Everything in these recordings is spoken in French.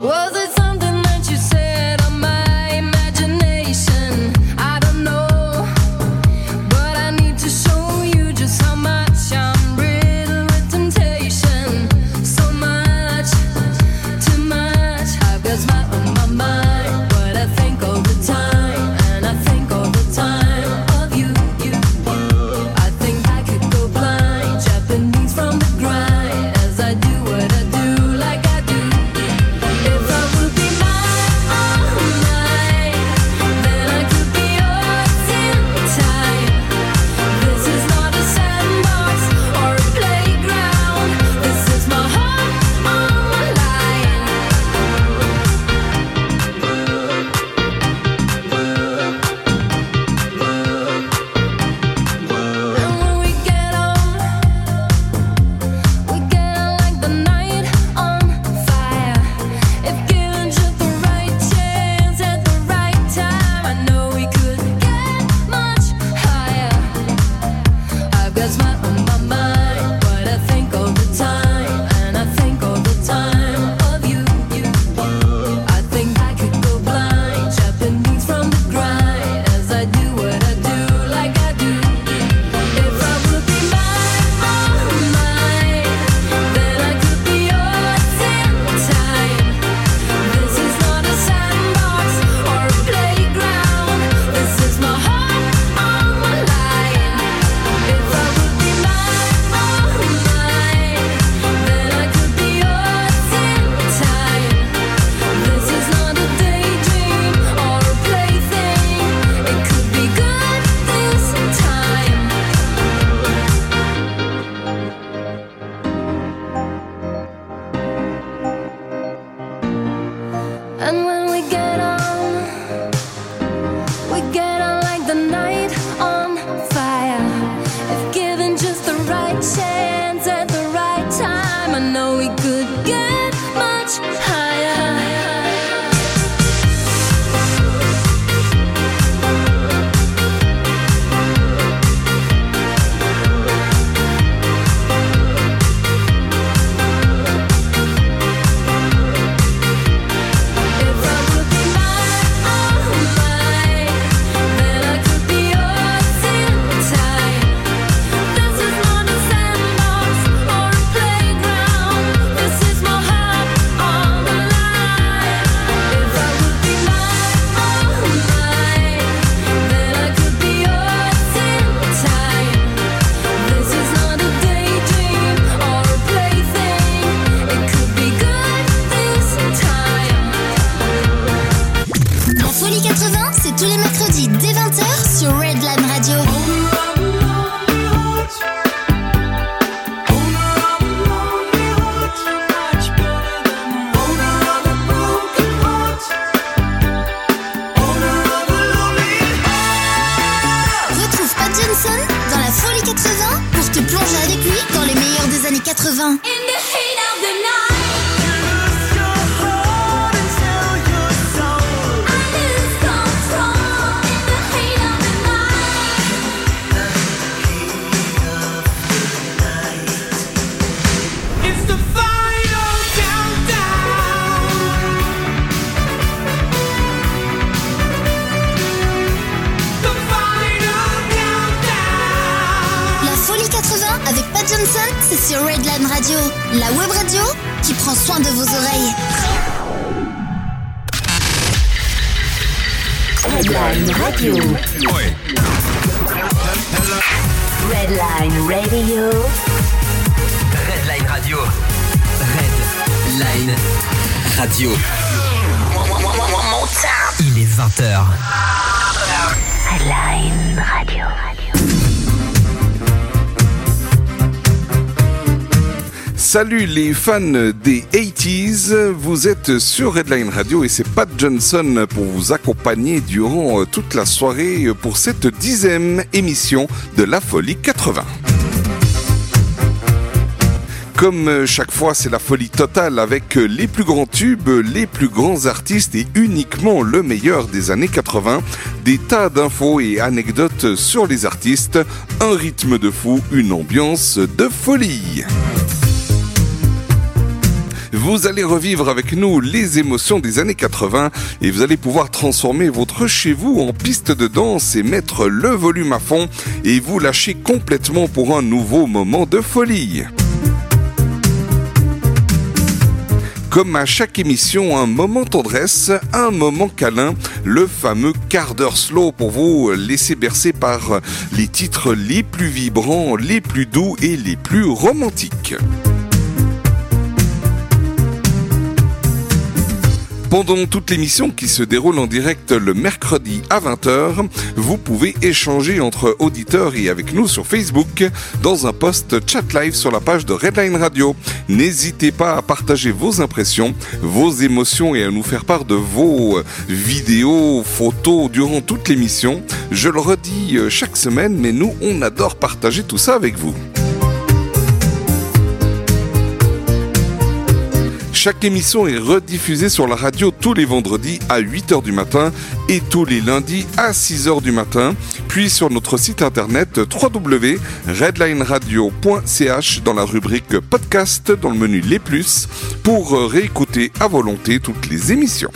Was Salut les fans des 80s, vous êtes sur Redline Radio et c'est Pat Johnson pour vous accompagner durant toute la soirée pour cette dixième émission de La Folie 80. Comme chaque fois, c'est la folie totale avec les plus grands tubes, les plus grands artistes et uniquement le meilleur des années 80. Des tas d'infos et anecdotes sur les artistes, un rythme de fou, une ambiance de folie. Vous allez revivre avec nous les émotions des années 80 et vous allez pouvoir transformer votre chez vous en piste de danse et mettre le volume à fond et vous lâcher complètement pour un nouveau moment de folie. Comme à chaque émission, un moment tendresse, un moment câlin, le fameux quart d'heure slow pour vous laisser bercer par les titres les plus vibrants, les plus doux et les plus romantiques. Pendant toute l'émission qui se déroule en direct le mercredi à 20h, vous pouvez échanger entre auditeurs et avec nous sur Facebook dans un post chat live sur la page de Redline Radio. N'hésitez pas à partager vos impressions, vos émotions et à nous faire part de vos vidéos, photos durant toute l'émission. Je le redis euh, chaque semaine, mais nous, on adore partager tout ça avec vous. Chaque émission est rediffusée sur la radio tous les vendredis à 8h du matin et tous les lundis à 6h du matin, puis sur notre site internet www.redlineradio.ch dans la rubrique podcast dans le menu Les Plus pour réécouter à volonté toutes les émissions.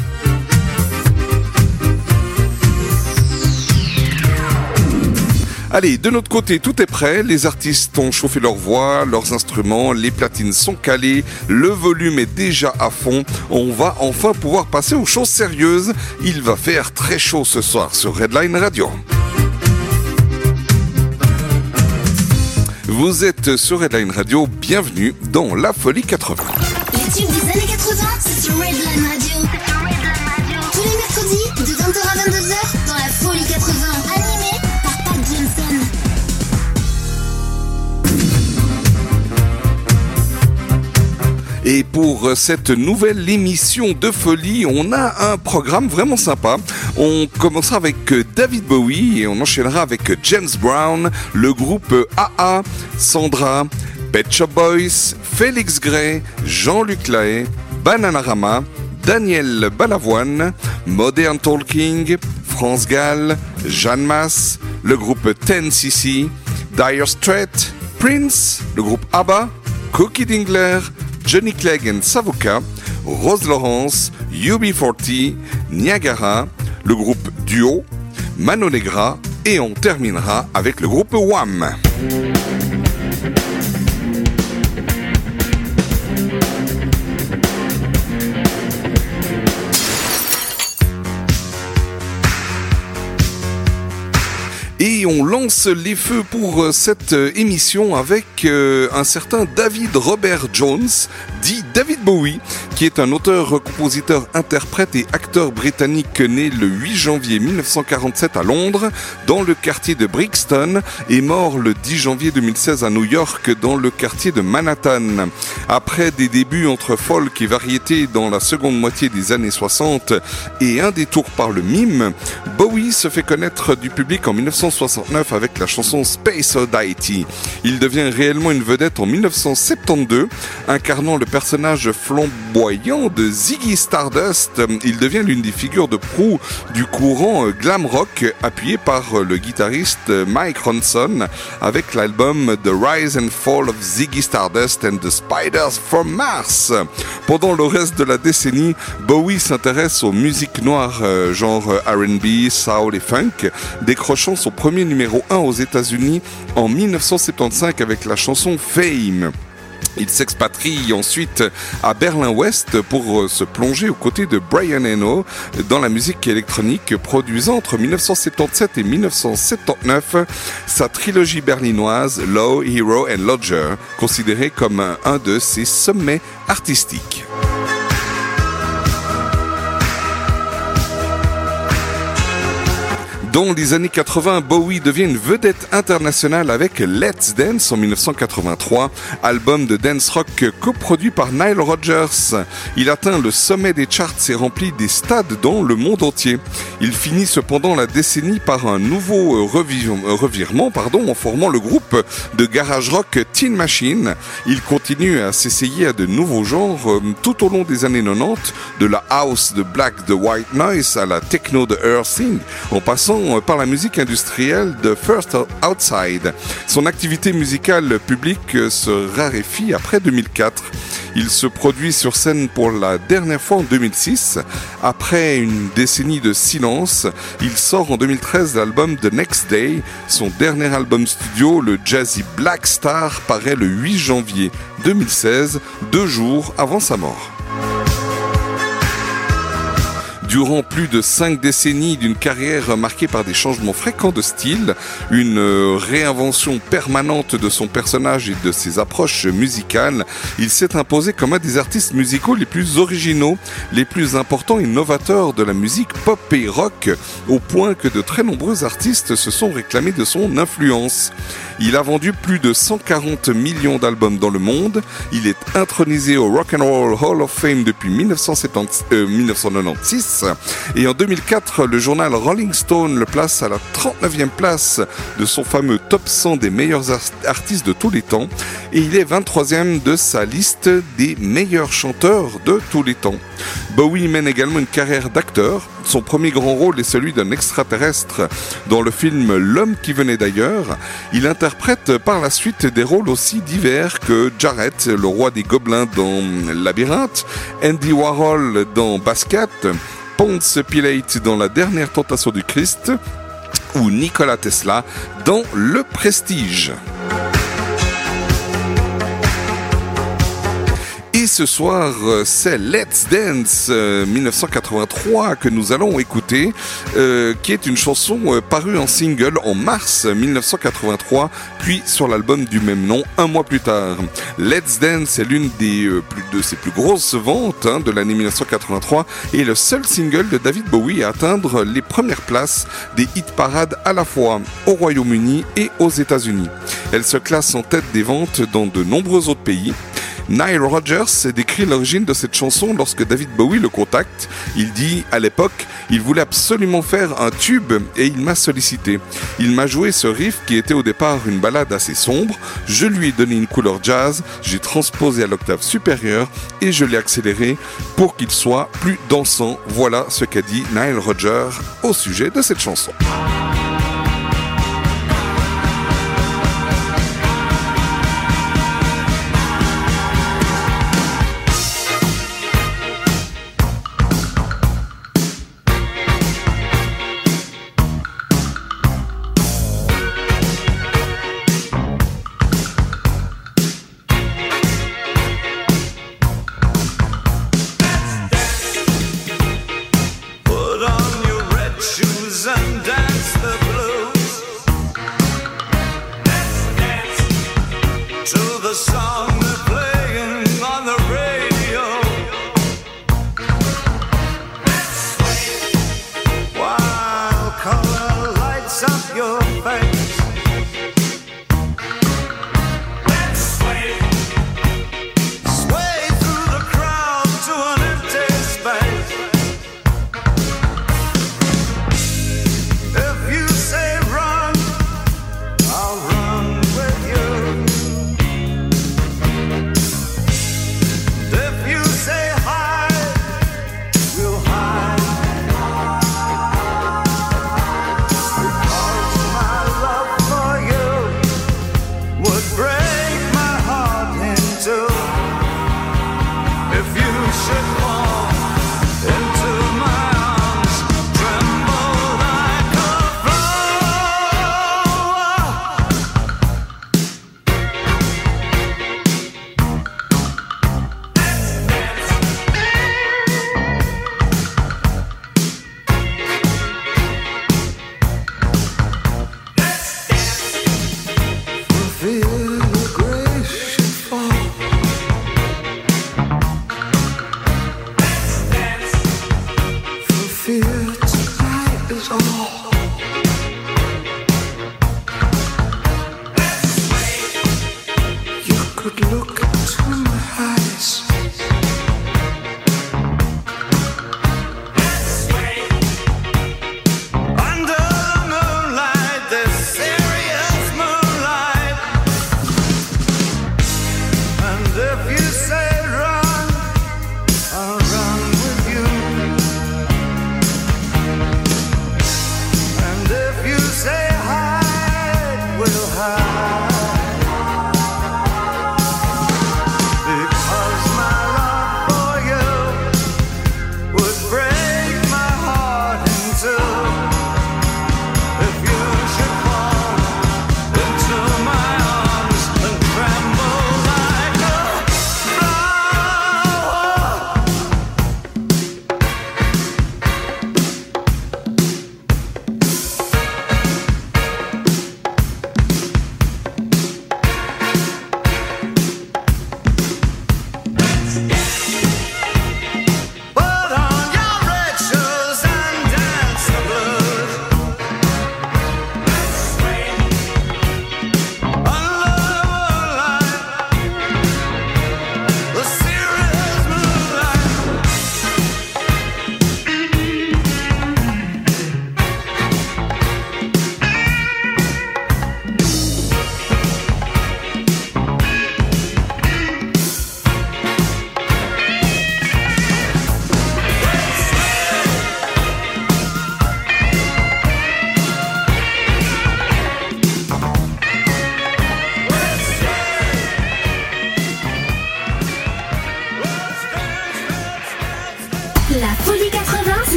Allez, de notre côté, tout est prêt. Les artistes ont chauffé leur voix, leurs instruments, les platines sont calées, le volume est déjà à fond. On va enfin pouvoir passer aux choses sérieuses. Il va faire très chaud ce soir sur Redline Radio. Vous êtes sur Redline Radio, bienvenue dans La Folie 80. Les tubes des années 80, c'est sur Et pour cette nouvelle émission de folie, on a un programme vraiment sympa. On commencera avec David Bowie et on enchaînera avec James Brown, le groupe AA, Sandra, Pet Shop Boys, Félix Gray, Jean-Luc Lahaye, Bananarama, Daniel Balavoine, Modern Talking, France Gall, Jeanne Masse, le groupe 10cc, Dire Straits, Prince, le groupe ABBA, Cookie Dingler, Johnny Clegg and Savoca, Rose Lawrence, UB40, Niagara, le groupe Duo, Mano Negra et on terminera avec le groupe Wham. On lance les feux pour euh, cette euh, émission avec euh, un certain David Robert Jones, dit David Bowie, qui est un auteur, compositeur, interprète et acteur britannique né le 8 janvier 1947 à Londres, dans le quartier de Brixton, et mort le 10 janvier 2016 à New York, dans le quartier de Manhattan. Après des débuts entre folk et variété dans la seconde moitié des années 60 et un détour par le mime, Bowie se fait connaître du public en 1969 avec la chanson Space Oddity. Il devient réellement une vedette en 1972, incarnant le personnage flamboyant de Ziggy Stardust. Il devient l'une des figures de proue du courant glam rock, appuyé par le guitariste Mike Ronson avec l'album The Rise and Fall of Ziggy Stardust and the Spiders from Mars. Pendant le reste de la décennie, Bowie s'intéresse aux musiques noires euh, genre R&B, soul et funk, décrochant son premier numéro 1 aux États-Unis en 1975 avec la chanson Fame. Il s'expatrie ensuite à Berlin-Ouest pour euh, se plonger aux côtés de Brian Eno dans la musique électronique, produisant entre 1977 et 1979 sa trilogie berlinoise Low, Hero and Lodger, considérée comme un- un de ses sommets artistiques. Dans les années 80, Bowie devient une vedette internationale avec Let's Dance en 1983, album de dance rock coproduit par Nile Rodgers. Il atteint le sommet des charts et remplit des stades dans le monde entier. Il finit cependant la décennie par un nouveau revir- revirement pardon, en formant le groupe de garage rock Teen Machine. Il continue à s'essayer à de nouveaux genres euh, tout au long des années 90, de la house de black de white noise à la techno de earthing, en passant passant par la musique industrielle de First Outside. Son activité musicale publique se raréfie après 2004. Il se produit sur scène pour la dernière fois en 2006. Après une décennie de silence, il sort en 2013 l'album The Next Day. Son dernier album studio, le Jazzy Black Star, paraît le 8 janvier 2016, deux jours avant sa mort. Durant plus de cinq décennies d'une carrière marquée par des changements fréquents de style, une réinvention permanente de son personnage et de ses approches musicales, il s'est imposé comme un des artistes musicaux les plus originaux, les plus importants et novateurs de la musique pop et rock, au point que de très nombreux artistes se sont réclamés de son influence. Il a vendu plus de 140 millions d'albums dans le monde. Il est intronisé au Rock and Roll Hall of Fame depuis 1996 et en 2004, le journal Rolling Stone le place à la 39e place de son fameux top 100 des meilleurs artistes de tous les temps. Et il est 23e de sa liste des meilleurs chanteurs de tous les temps. Bowie mène également une carrière d'acteur. Son premier grand rôle est celui d'un extraterrestre dans le film L'homme qui venait d'ailleurs. Il interprète par la suite des rôles aussi divers que Jarrett, le roi des gobelins dans Labyrinthe, Andy Warhol dans Basket, Ponce Pilate dans La dernière tentation du Christ ou Nikola Tesla dans Le Prestige. Et ce soir, euh, c'est Let's Dance 1983 euh, que nous allons écouter, euh, qui est une chanson parue en single en mars 1983, puis sur l'album du même nom un mois plus tard. Let's Dance est l'une des plus de ses plus grosses ventes hein, de l'année 1983 et le seul single de David Bowie à atteindre les premières places des hit parades à la fois au Royaume-Uni et aux États-Unis. Elle se classe en tête des ventes dans de nombreux autres pays. Nile Rodgers décrit l'origine de cette chanson lorsque David Bowie le contacte. Il dit à l'époque, il voulait absolument faire un tube et il m'a sollicité. Il m'a joué ce riff qui était au départ une balade assez sombre. Je lui ai donné une couleur jazz, j'ai transposé à l'octave supérieure et je l'ai accéléré pour qu'il soit plus dansant. Voilà ce qu'a dit Nile Rodgers au sujet de cette chanson.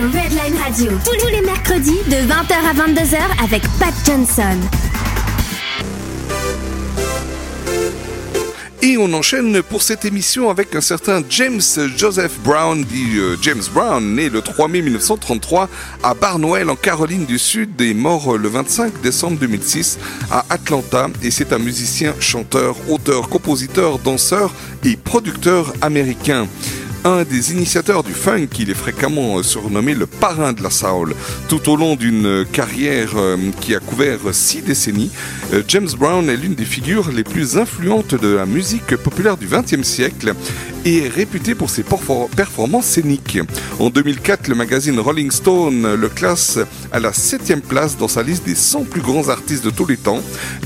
Redline Radio. Tous les mercredis de 20h à 22h avec Pat Johnson. Et on enchaîne pour cette émission avec un certain James Joseph Brown, dit euh, James Brown, né le 3 mai 1933 à Barnwell en Caroline du Sud et mort le 25 décembre 2006 à Atlanta. Et c'est un musicien, chanteur, auteur, compositeur, danseur et producteur américain un des initiateurs du funk. Il est fréquemment euh, surnommé le parrain de la soul. Tout au long d'une carrière euh, qui a couvert six décennies, euh, James Brown est l'une des figures les plus influentes de la musique populaire du XXe siècle et est réputé pour ses performances scéniques. En 2004, le magazine Rolling Stone le classe à la septième place dans sa liste des 100 plus grands artistes de tous les temps.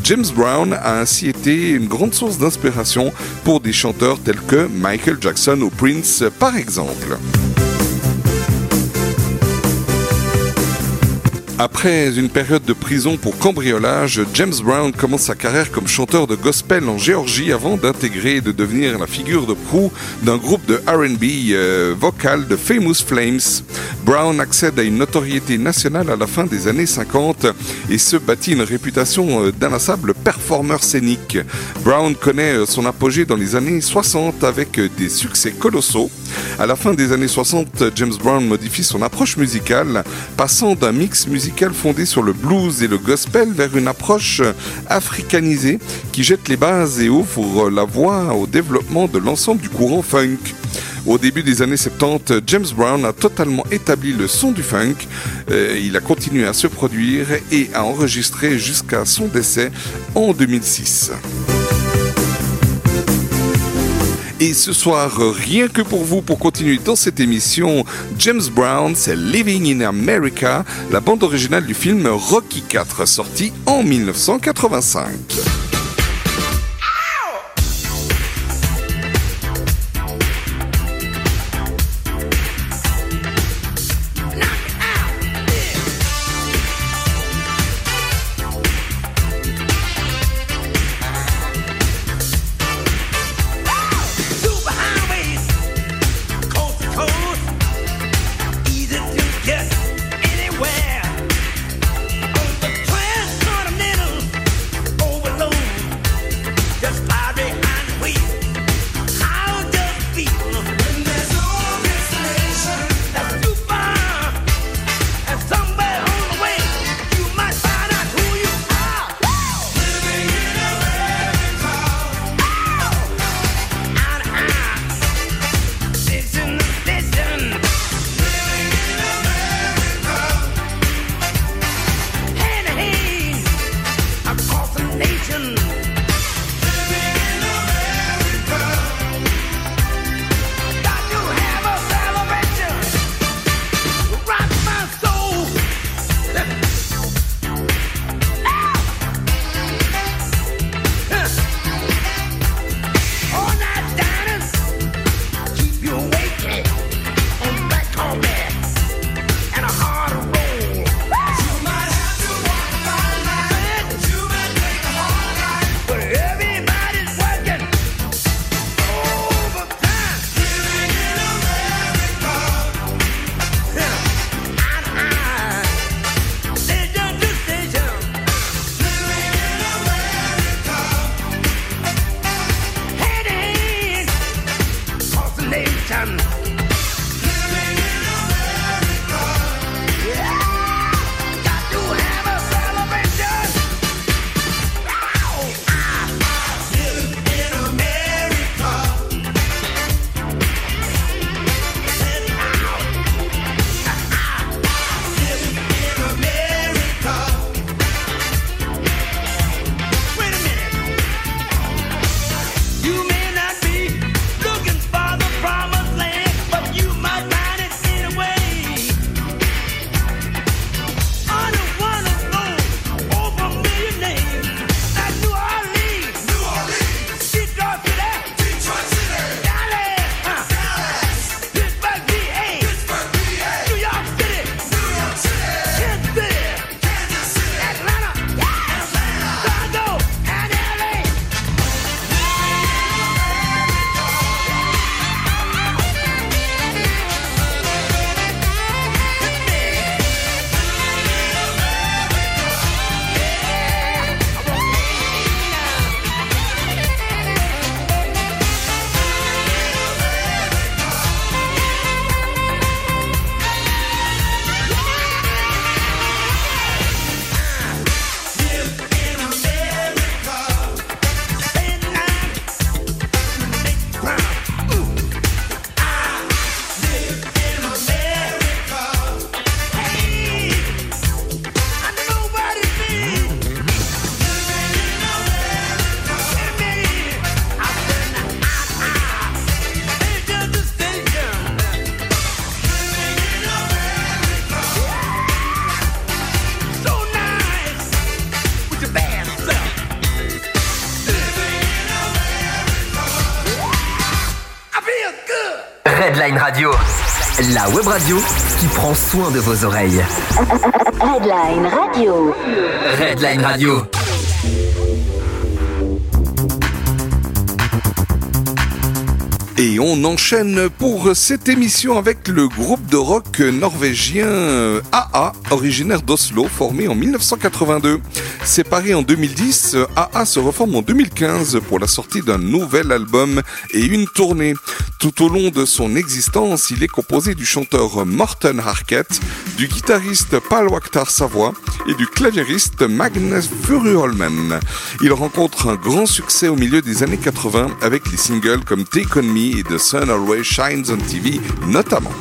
James Brown a ainsi été une grande source d'inspiration pour des chanteurs tels que Michael Jackson ou Prince par exemple. Après une période de prison pour cambriolage, James Brown commence sa carrière comme chanteur de gospel en Géorgie avant d'intégrer et de devenir la figure de proue d'un groupe de RB euh, vocal de Famous Flames. Brown accède à une notoriété nationale à la fin des années 50 et se bâtit une réputation euh, d'inlassable performeur scénique. Brown connaît euh, son apogée dans les années 60 avec des succès colossaux. À la fin des années 60, James Brown modifie son approche musicale, passant d'un mix musical fondée sur le blues et le gospel vers une approche africanisée qui jette les bases et ouvre la voie au développement de l'ensemble du courant funk. Au début des années 70, James Brown a totalement établi le son du funk. Euh, il a continué à se produire et à enregistrer jusqu'à son décès en 2006. Et ce soir, rien que pour vous, pour continuer dans cette émission, James Brown, c'est Living in America, la bande originale du film Rocky 4, sorti en 1985. La web radio qui prend soin de vos oreilles. Redline Radio. Redline Radio. Et on enchaîne pour cette émission avec le groupe de rock norvégien AA, originaire d'Oslo, formé en 1982. Séparé en 2010, AA se reforme en 2015 pour la sortie d'un nouvel album et une tournée. Tout au long de son existence, il est composé du chanteur Morten Harket, du guitariste Paul Waktar Savoie et du claviériste Magnus Furuholmen. Il rencontre un grand succès au milieu des années 80 avec les singles comme Take On Me et The Sun Always Shines on TV notamment.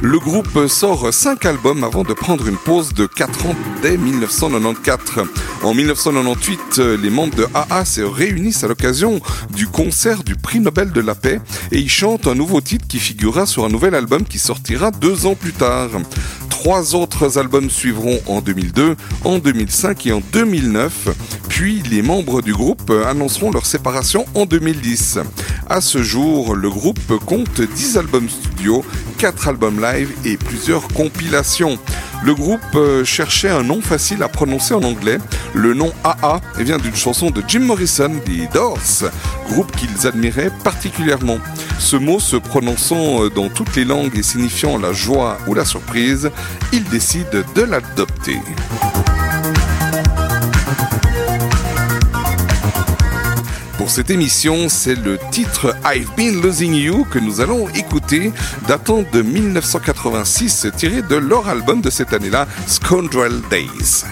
Le groupe sort 5 albums avant de prendre une pause de 4 ans dès 1994. En 1998, les membres de AA se réunissent à l'occasion du concert du prix Nobel de la paix et ils chantent un nouveau titre qui figurera sur un nouvel album qui sortira deux ans plus tard. Trois autres albums suivront en 2002, en 2005 et en 2009. Puis les membres du groupe annonceront leur séparation en 2010. À ce jour, le groupe compte 10 albums studio, 4 albums live et plusieurs compilations. Le groupe cherchait un nom facile à prononcer en anglais. Le nom AA vient d'une chanson de Jim Morrison des Doors, groupe qu'ils admiraient particulièrement. Ce mot se prononçant dans toutes les langues et signifiant la joie ou la surprise, ils décident de l'adopter. Pour cette émission, c'est le titre I've Been Losing You que nous allons écouter, datant de 1986, tiré de leur album de cette année-là, Scoundrel Days.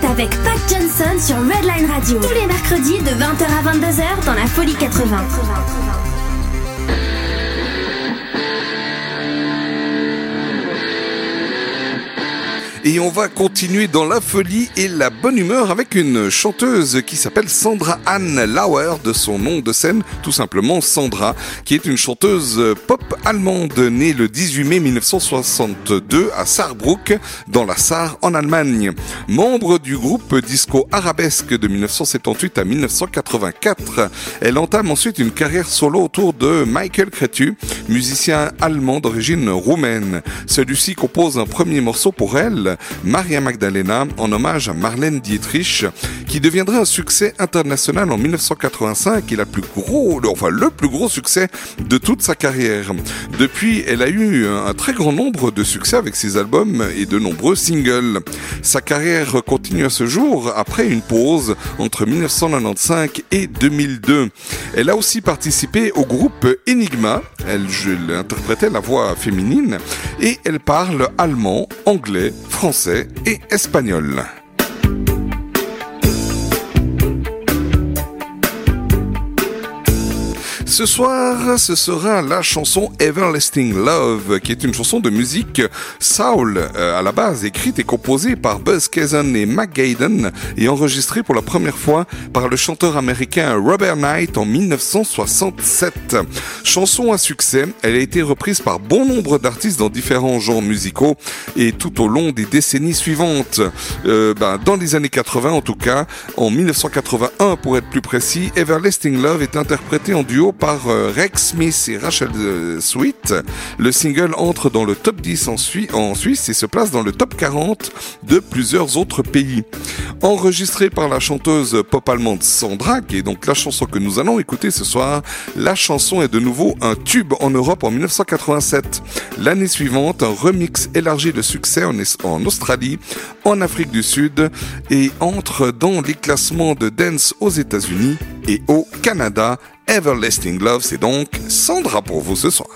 80, c'est avec Pat Johnson sur Redline Radio. Tous les mercredis de 20h à 22h dans la Folie 80. Et on va continuer dans la folie et la bonne humeur avec une chanteuse qui s'appelle Sandra Anne Lauer, de son nom de scène, tout simplement Sandra, qui est une chanteuse pop allemande née le 18 mai 1962 à Saarbrück, dans la Sarre en Allemagne. Membre du groupe disco arabesque de 1978 à 1984, elle entame ensuite une carrière solo autour de Michael Cretu, musicien allemand d'origine roumaine. Celui-ci compose un premier morceau pour elle, Maria Magdalena, en hommage à Marlène Dietrich, qui deviendra un succès international en 1985 et la plus gros, enfin le plus gros succès de toute sa carrière. Depuis, elle a eu un très grand nombre de succès avec ses albums et de nombreux singles. Sa carrière continue à ce jour après une pause entre 1995 et 2002. Elle a aussi participé au groupe Enigma. Elle, elle interprétait la voix féminine et elle parle allemand, anglais, français et espagnol. Ce soir, ce sera la chanson Everlasting Love, qui est une chanson de musique soul euh, à la base, écrite et composée par Buzz Kazan et Mac Gaiden et enregistrée pour la première fois par le chanteur américain Robert Knight en 1967. Chanson à succès, elle a été reprise par bon nombre d'artistes dans différents genres musicaux et tout au long des décennies suivantes. Euh, ben, dans les années 80 en tout cas, en 1981 pour être plus précis, Everlasting Love est interprété en duo par euh, Rex Smith et Rachel euh, Sweet. Le single entre dans le top 10 en, Suisse et se place dans le top 40 de plusieurs autres pays. Enregistré par la chanteuse pop allemande Sandra, qui est donc la chanson que nous allons écouter ce soir, la chanson est de nouveau un tube en Europe en 1987. L'année suivante, un remix élargit le succès en Australie, en Afrique du Sud et entre dans les classements de dance aux États-Unis et au Canada Everlasting Love, c'est donc Sandra pour vous ce soir.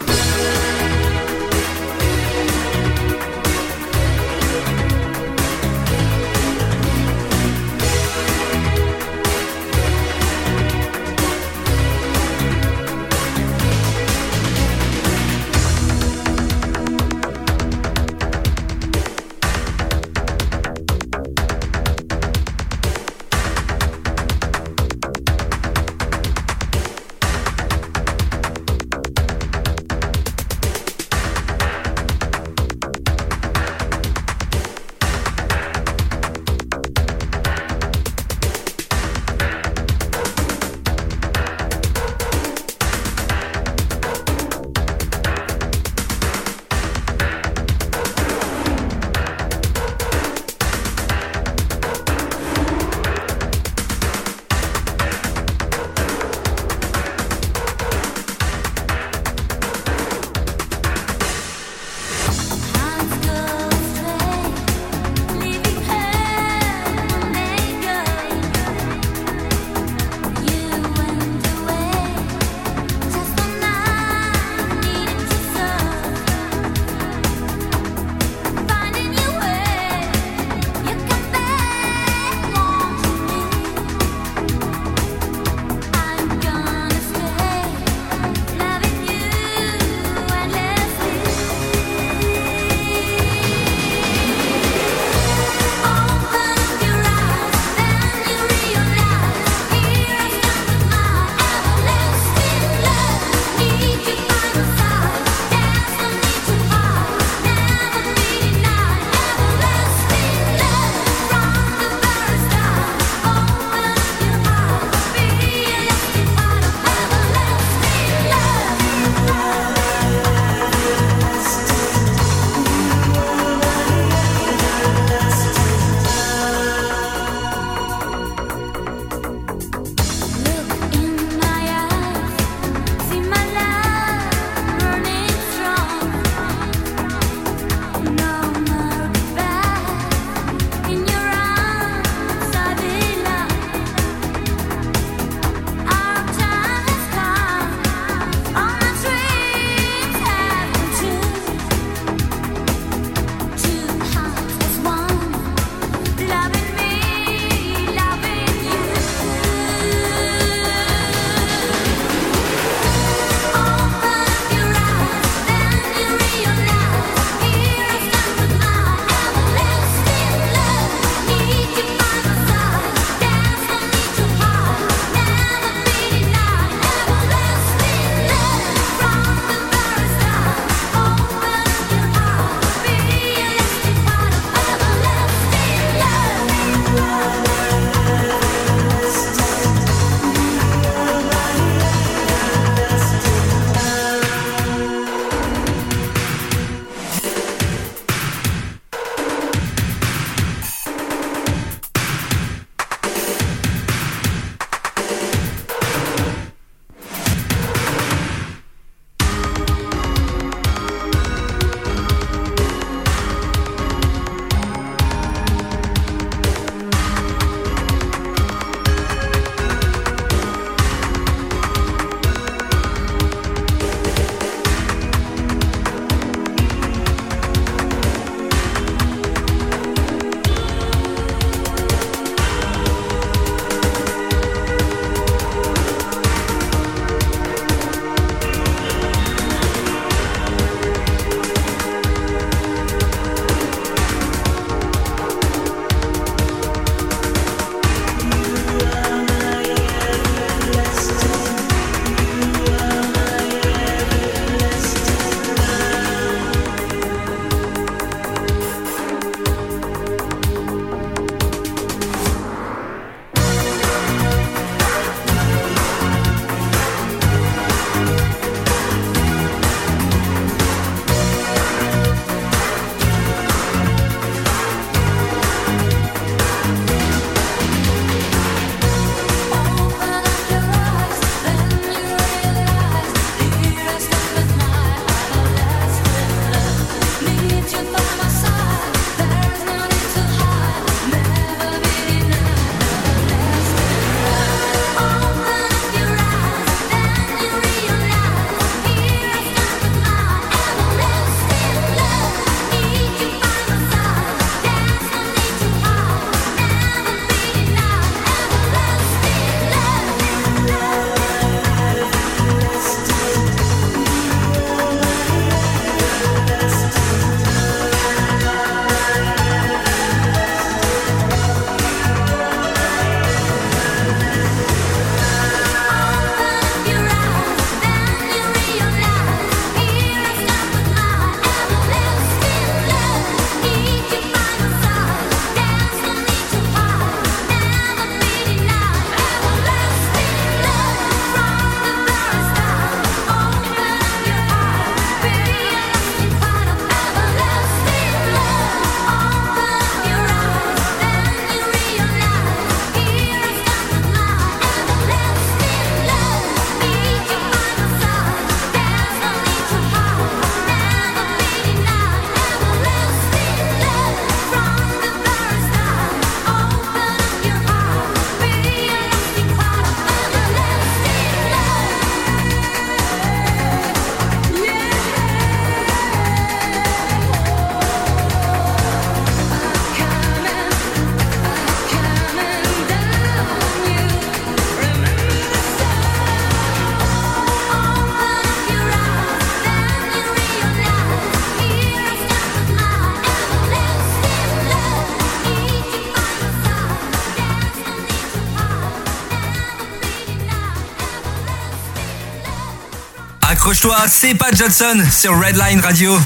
Accroche-toi, c'est Pat Johnson sur Redline Radio.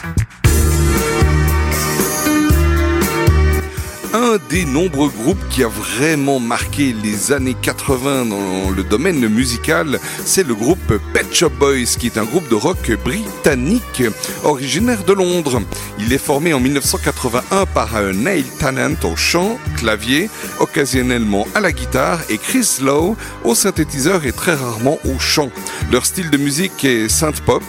Un des nombreux groupes qui a vraiment marqué les années 80 dans le domaine musical, c'est le groupe Pet Shop Boys, qui est un groupe de rock britannique originaire de Londres. Il est formé en 1981 par Neil Tennant au chant, clavier, occasionnellement à la guitare, et Chris Lowe au synthétiseur et très rarement au chant. Leur style de musique est synth pop.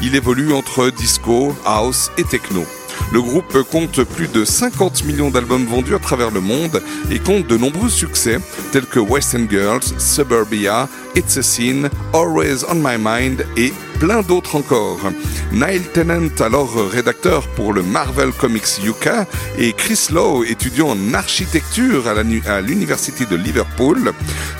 Il évolue entre disco, house et techno. Le groupe compte plus de 50 millions d'albums vendus à travers le monde et compte de nombreux succès tels que Western Girls, Suburbia, It's a Scene, Always on My Mind et plein d'autres encore. Niall Tennant, alors rédacteur pour le Marvel Comics UK, et Chris Lowe, étudiant en architecture à l'université de Liverpool,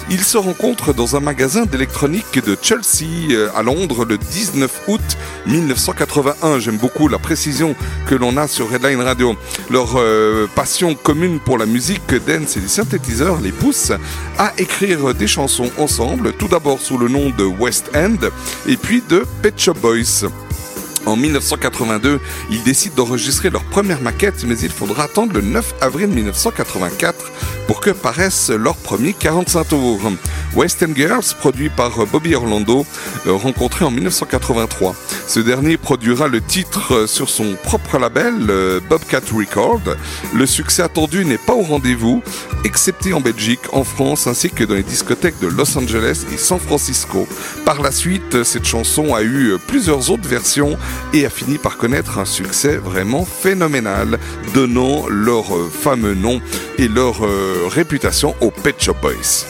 ils se rencontrent dans un magasin d'électronique de Chelsea euh, à Londres le 19 août 1981. J'aime beaucoup la précision que l'on a sur Redline Radio. Leur euh, passion commune pour la musique dance et les synthétiseurs les pousse à écrire des chansons ensemble, tout d'abord sous le nom de West End et puis de Pet Shop Boys. En 1982, ils décident d'enregistrer leur première maquette, mais il faudra attendre le 9 avril 1984 pour que paraisse leur premier 45 tours. West Girls, produit par Bobby Orlando, euh, rencontré en 1983. Ce dernier produira le titre sur son propre label, euh, Bobcat Record. Le succès attendu n'est pas au rendez-vous, excepté en Belgique, en France, ainsi que dans les discothèques de Los Angeles et San Francisco. Par la suite, cette chanson a eu plusieurs autres versions et a fini par connaître un succès vraiment phénoménal, donnant leur fameux nom et leur euh, réputation aux Pet Shop Boys.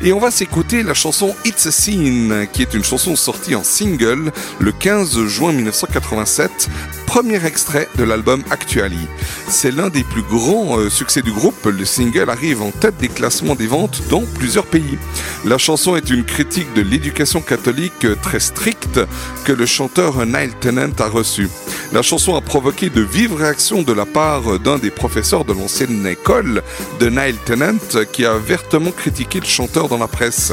Et on va s'écouter la chanson It's a Scene, qui est une chanson sortie en single le 15 juin 1987 premier extrait de l'album Actually. C'est l'un des plus grands euh, succès du groupe. Le single arrive en tête des classements des ventes dans plusieurs pays. La chanson est une critique de l'éducation catholique euh, très stricte que le chanteur Niall Tennant a reçue. La chanson a provoqué de vives réactions de la part d'un des professeurs de l'ancienne école de Niall Tennant qui a vertement critiqué le chanteur dans la presse.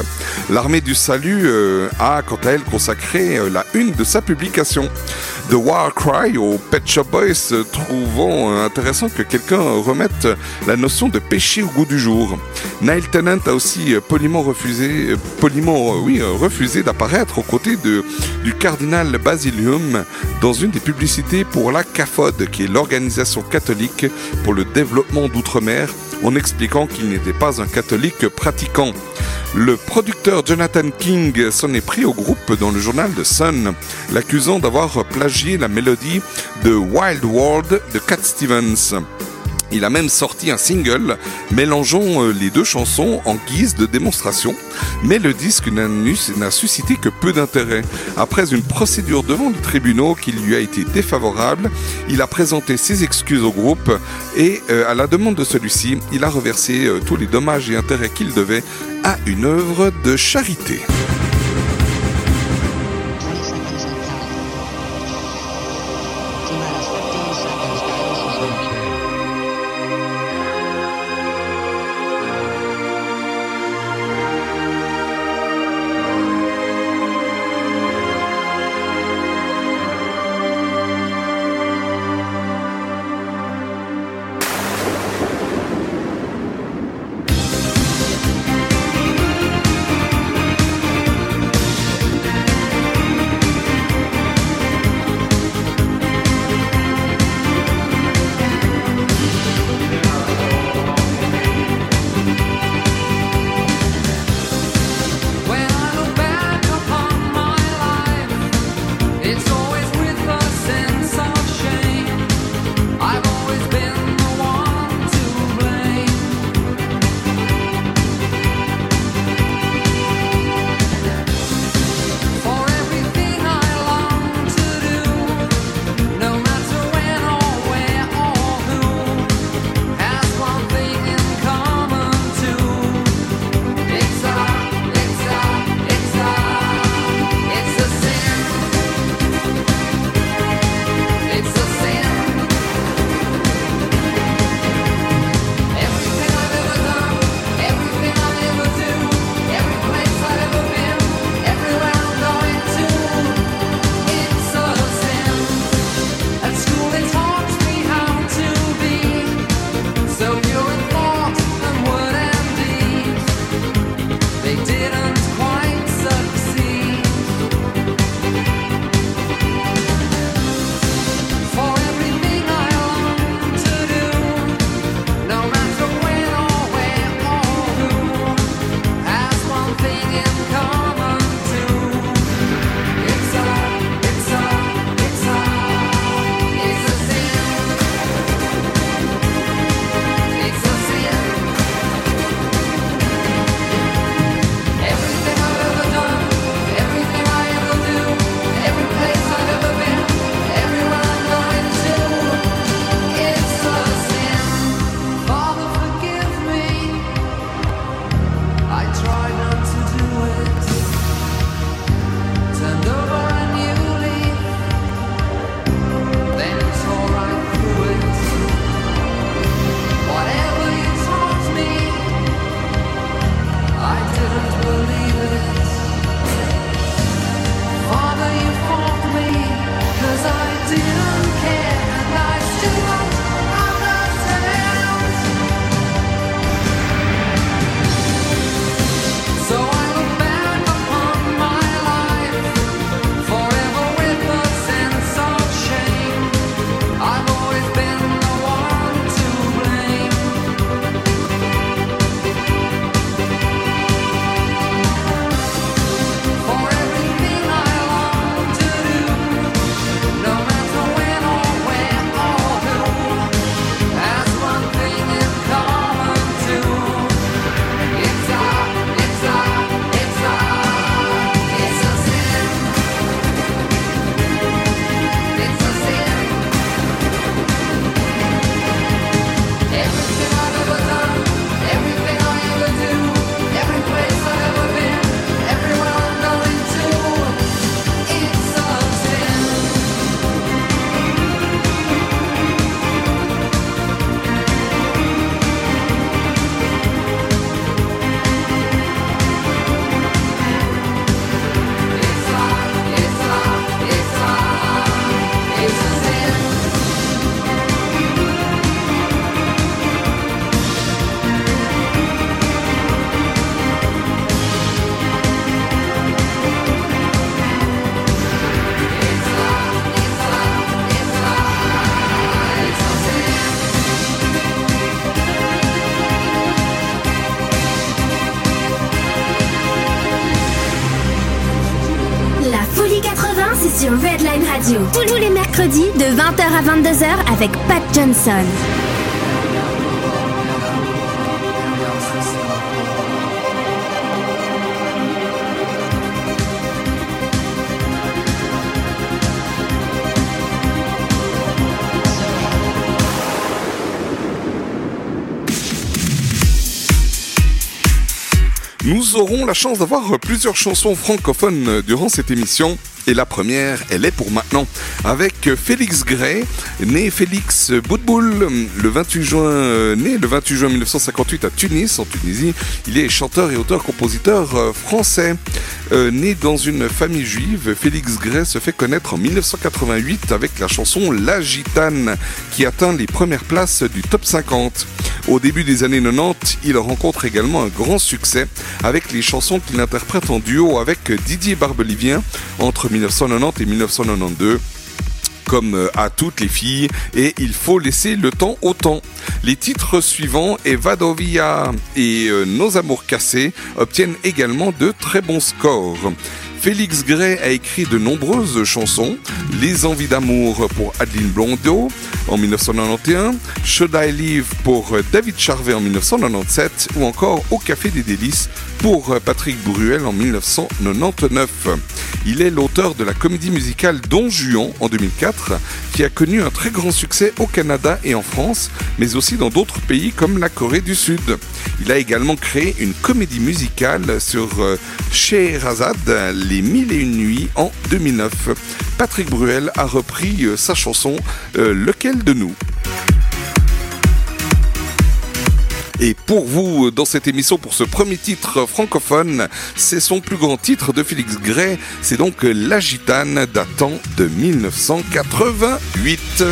L'armée du salut euh, a quant à elle consacré la une de sa publication. The War Cry au Pet Shop Boys, trouvant intéressant que quelqu'un remette la notion de péché au goût du jour. Niall Tennant a aussi poliment refusé, poliment, oui, refusé d'apparaître aux côtés du cardinal Basilium dans une des publicités pour la CAFOD, qui est l'organisation catholique pour le développement d'outre-mer, en expliquant qu'il n'était pas un catholique pratiquant. Le producteur Jonathan King s'en est pris au groupe dans le journal de Sun, l'accusant d'avoir plagié la mélodie de Wild World de Cat Stevens. Il a même sorti un single mélangeant euh, les deux chansons en guise de démonstration, mais le disque n'a suscité que peu d'intérêt. Après une procédure devant les tribunaux qui lui a été défavorable, il a présenté ses excuses au groupe et, euh, à la demande de celui-ci, il a reversé euh, tous les dommages et intérêts qu'il devait à une œuvre de charité. Tous les mercredis de 20h à 22h avec Pat Johnson. Nous aurons la chance d'avoir plusieurs chansons francophones durant cette émission. Et la première, elle est pour maintenant, avec Félix Gray, né Félix Boutboul, le 28 juin, euh, né le 28 juin 1958 à Tunis, en Tunisie. Il est chanteur et auteur-compositeur euh, français. Euh, né dans une famille juive, Félix Gray se fait connaître en 1988 avec la chanson La Gitane, qui atteint les premières places du top 50. Au début des années 90, il rencontre également un grand succès avec les chansons qu'il interprète en duo avec Didier Barbelivien entre 1990 et 1992 comme euh, à toutes les filles, et il faut laisser le temps au temps. Les titres suivants, Evadovia et euh, Nos amours cassés, obtiennent également de très bons scores. Félix Gray a écrit de nombreuses chansons, Les envies d'amour pour Adeline Blondeau en 1991, Should I Live pour David Charvet en 1997 ou encore Au Café des Délices pour Patrick Bruel en 1999. Il est l'auteur de la comédie musicale Don Juan en 2004 qui a connu un très grand succès au Canada et en France, mais aussi dans d'autres pays comme la Corée du Sud. Il a également créé une comédie musicale sur Scheherazade, Les Mille et Une Nuits en 2009. Patrick Bruel a repris euh, sa chanson euh, Lequel de nous? Et pour vous, dans cette émission, pour ce premier titre francophone, c'est son plus grand titre de Félix Gray. C'est donc La Gitane datant de 1988.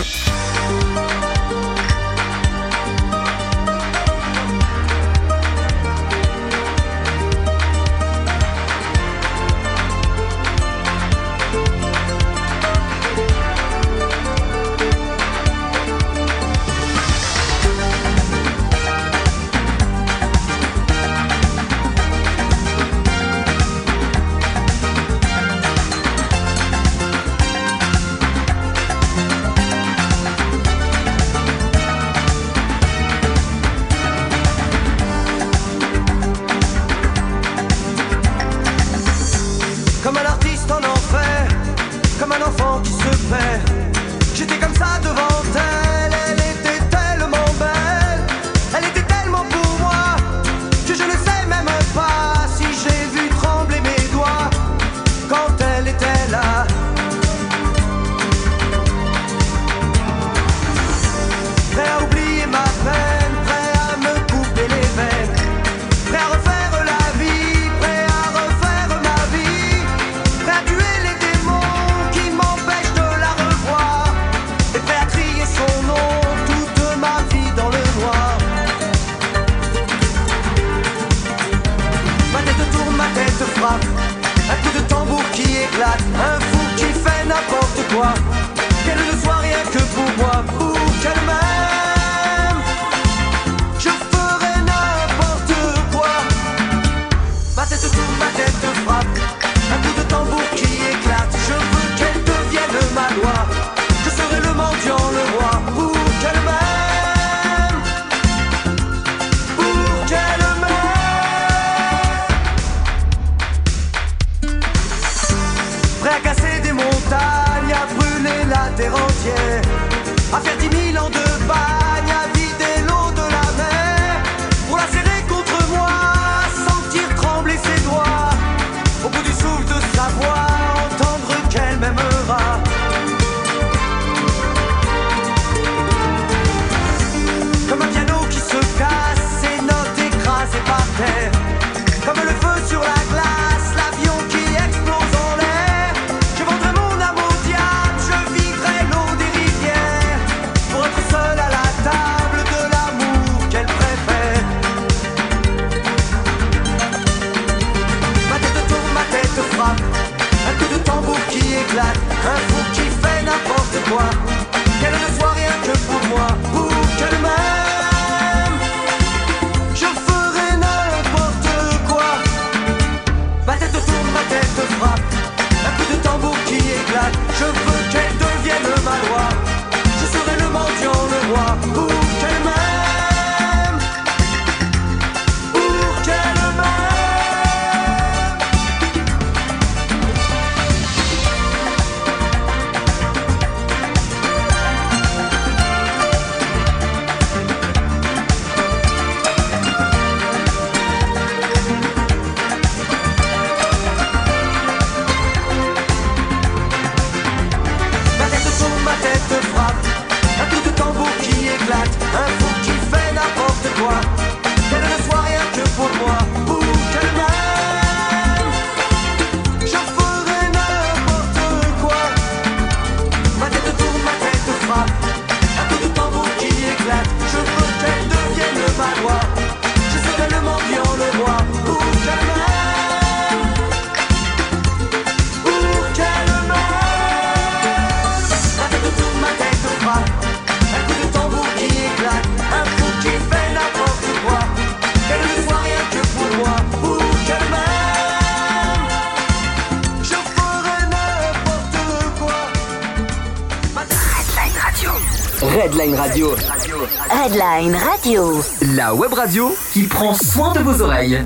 Web radio qui prend soin de vos oreilles.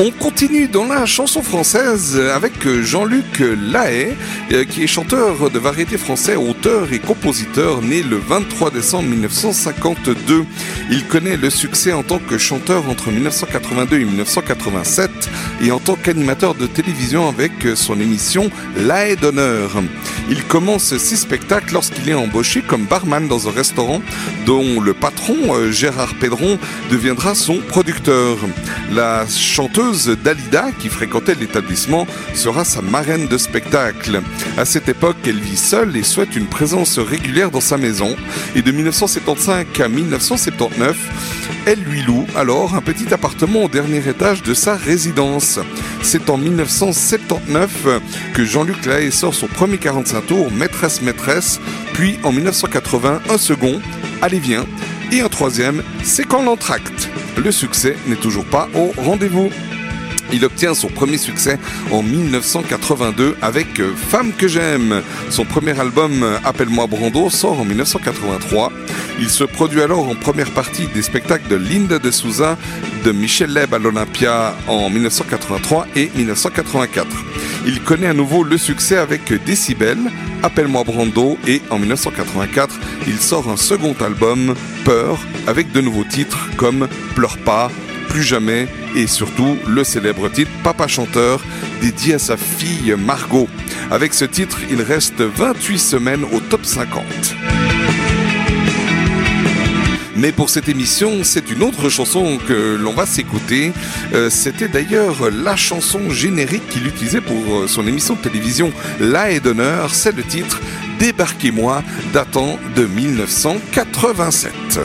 On continue dans la chanson française avec Jean-Luc Lahaye, euh, qui est chanteur de variété français, auteur et compositeur, né le 23 décembre 1952. Il connaît le succès en tant que chanteur entre 1982 et 1987 et en tant qu'animateur de télévision avec son émission Lahaye d'honneur. Il commence six spectacles lorsqu'il est embauché comme barman dans un restaurant dont le patron, euh, Gérard Pédron, deviendra son producteur. La chanteuse Dalida, qui fréquentait l'établissement, sera sa marraine de spectacle. À cette époque, elle vit seule et souhaite une présence régulière dans sa maison. Et de 1975 à 1979, elle lui loue alors un petit appartement au dernier étage de sa résidence. C'est en 1979 que Jean-Luc Lahaye sort son premier 45 tours, Maîtresse Maîtresse, puis en 1980 un second, Allez viens, et un troisième, C'est quand l'entracte. Le succès n'est toujours pas au rendez-vous. Il obtient son premier succès en 1982 avec Femme que j'aime. Son premier album Appelle-moi Brando sort en 1983. Il se produit alors en première partie des spectacles de Linda de Souza, de Michel Leb à l'Olympia en 1983 et 1984. Il connaît à nouveau le succès avec Décibel, Appelle-moi Brando et en 1984, il sort un second album, Peur, avec de nouveaux titres comme Pleure pas, Plus jamais et surtout le célèbre titre Papa chanteur dédié à sa fille Margot. Avec ce titre, il reste 28 semaines au top 50. Mais pour cette émission, c'est une autre chanson que l'on va s'écouter. Euh, C'était d'ailleurs la chanson générique qu'il utilisait pour son émission de télévision La et d'honneur. C'est le titre Débarquez-moi datant de 1987.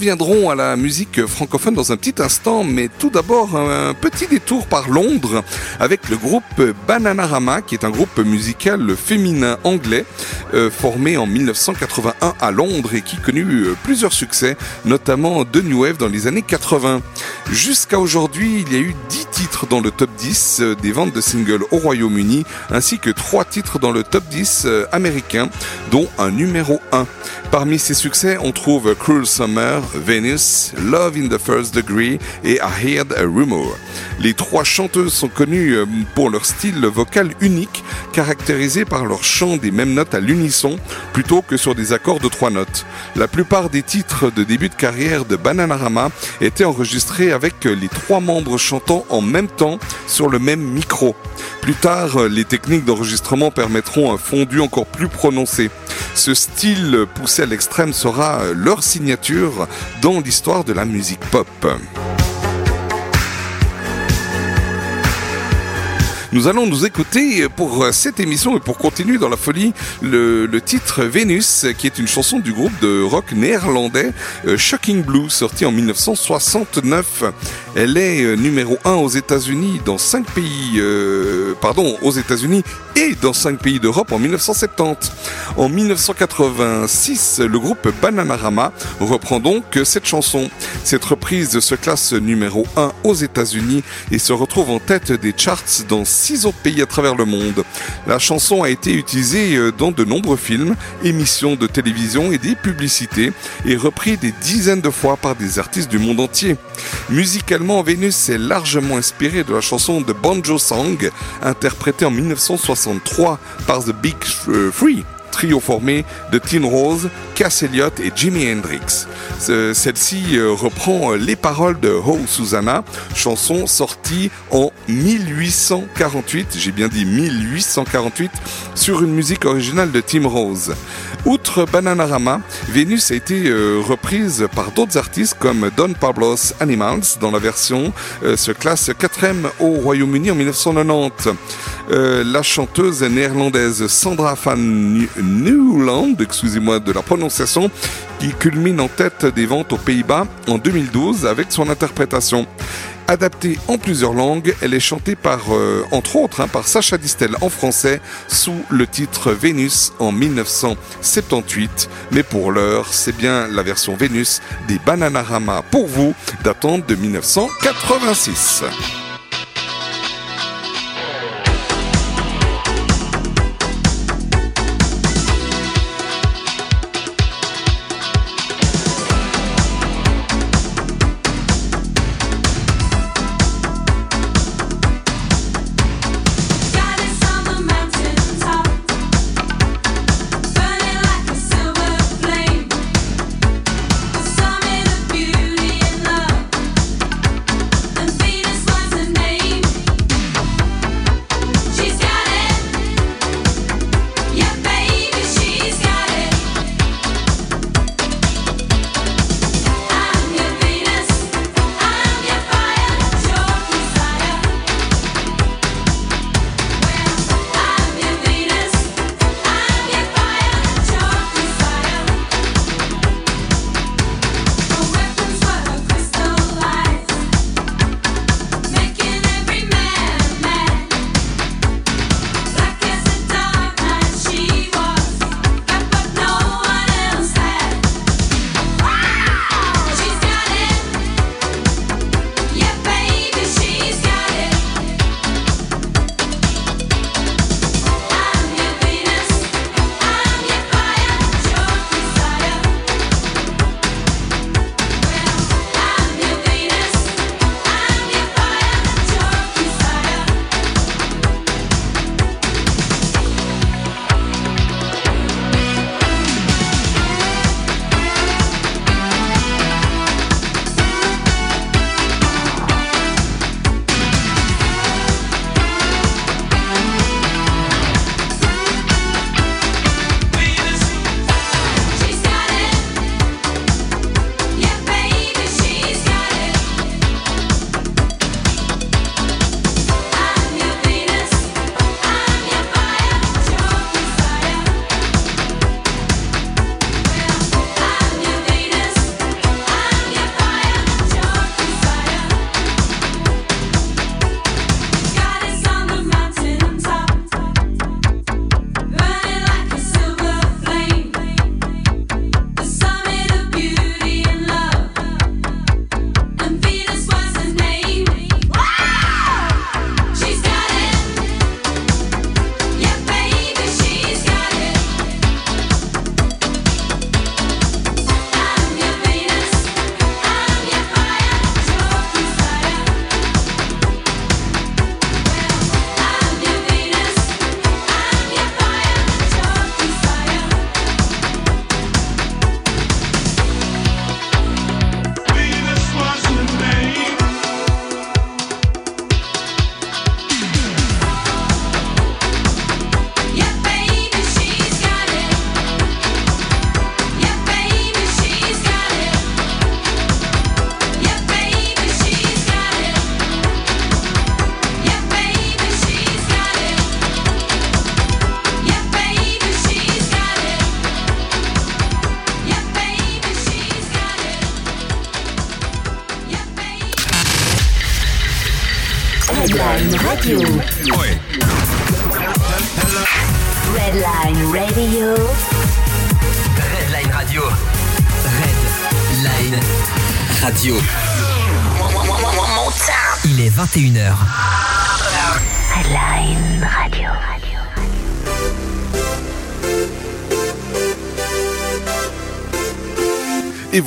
Reviendrons à la musique francophone dans un petit instant, mais tout d'abord un petit détour par Londres avec le groupe Bananarama, qui est un groupe musical féminin anglais euh, formé en 1981 à Londres et qui connut euh, plusieurs succès, notamment de New Wave dans les années 80. Jusqu'à aujourd'hui, il y a eu 10 titres dans le top 10 euh, des ventes de singles au Royaume-Uni, ainsi que 3 titres dans le top 10 américain, dont un numéro 1. Parmi ces succès, on trouve Cruel Summer, Venus, Love in the First Degree et I Heard a Rumor. Les trois chanteuses sont connues euh, pour leur style vocal unique, caractérisé par leur chant des mêmes notes à l'unisson, plutôt que sur des accords de trois notes. La plupart des titres de début de carrière de Bananarama étaient enregistrés avec les trois membres chantant en même temps sur le même micro. Plus tard, les techniques d'enregistrement permettront un fondu encore plus prononcé. Ce style poussé à l'extrême sera leur signature dans l'histoire de la musique pop. Nous allons nous écouter pour cette émission et pour continuer dans la folie le, titre Vénus qui est une chanson du groupe de rock néerlandais euh, Shocking Blue sorti en 1969. Elle est euh, numéro 1 aux États-Unis dans 5 pays euh, pardon, aux États-Unis et dans 5 pays d'Europe en 1970. En 1986, le groupe Bananarama reprend donc cette chanson. Cette reprise se classe numéro 1 aux États-Unis et se retrouve en tête des charts dans six autres pays à travers le monde. La chanson a été utilisée euh, dans de nombreux films, émissions de télévision et des publicités et repris des dizaines de fois par des artistes du monde entier. Musicalement, Vénus est largement inspirée de la chanson de Banjo Song, interprétée en 1963 par The Big Three trio formé de Tin Rose, Cass Elliot et Jimi Hendrix. Celle-ci euh, reprend euh, les paroles de Ho Susanna, chanson sortie en 1848, j'ai bien dit 1848, sur une musique originale de Tim Rose. Outre Bananarama, Venus a été euh, reprise par d'autres artistes comme Don Pablos Animals dans la version se classe 4 au Royaume-Uni en 1990. la chanteuse néerlandaise Sandra Van Newland, excusez-moi de la prononciation, qui culmine en tête des ventes aux Pays-Bas en 2012 avec son interprétation. Adaptée en plusieurs langues, elle est chantée par, euh, entre autres, hein, par Sacha Distel en français sous le titre Vénus en 1978. Mais pour l'heure, c'est bien la version Vénus des Bananarama pour vous, datant de 1986.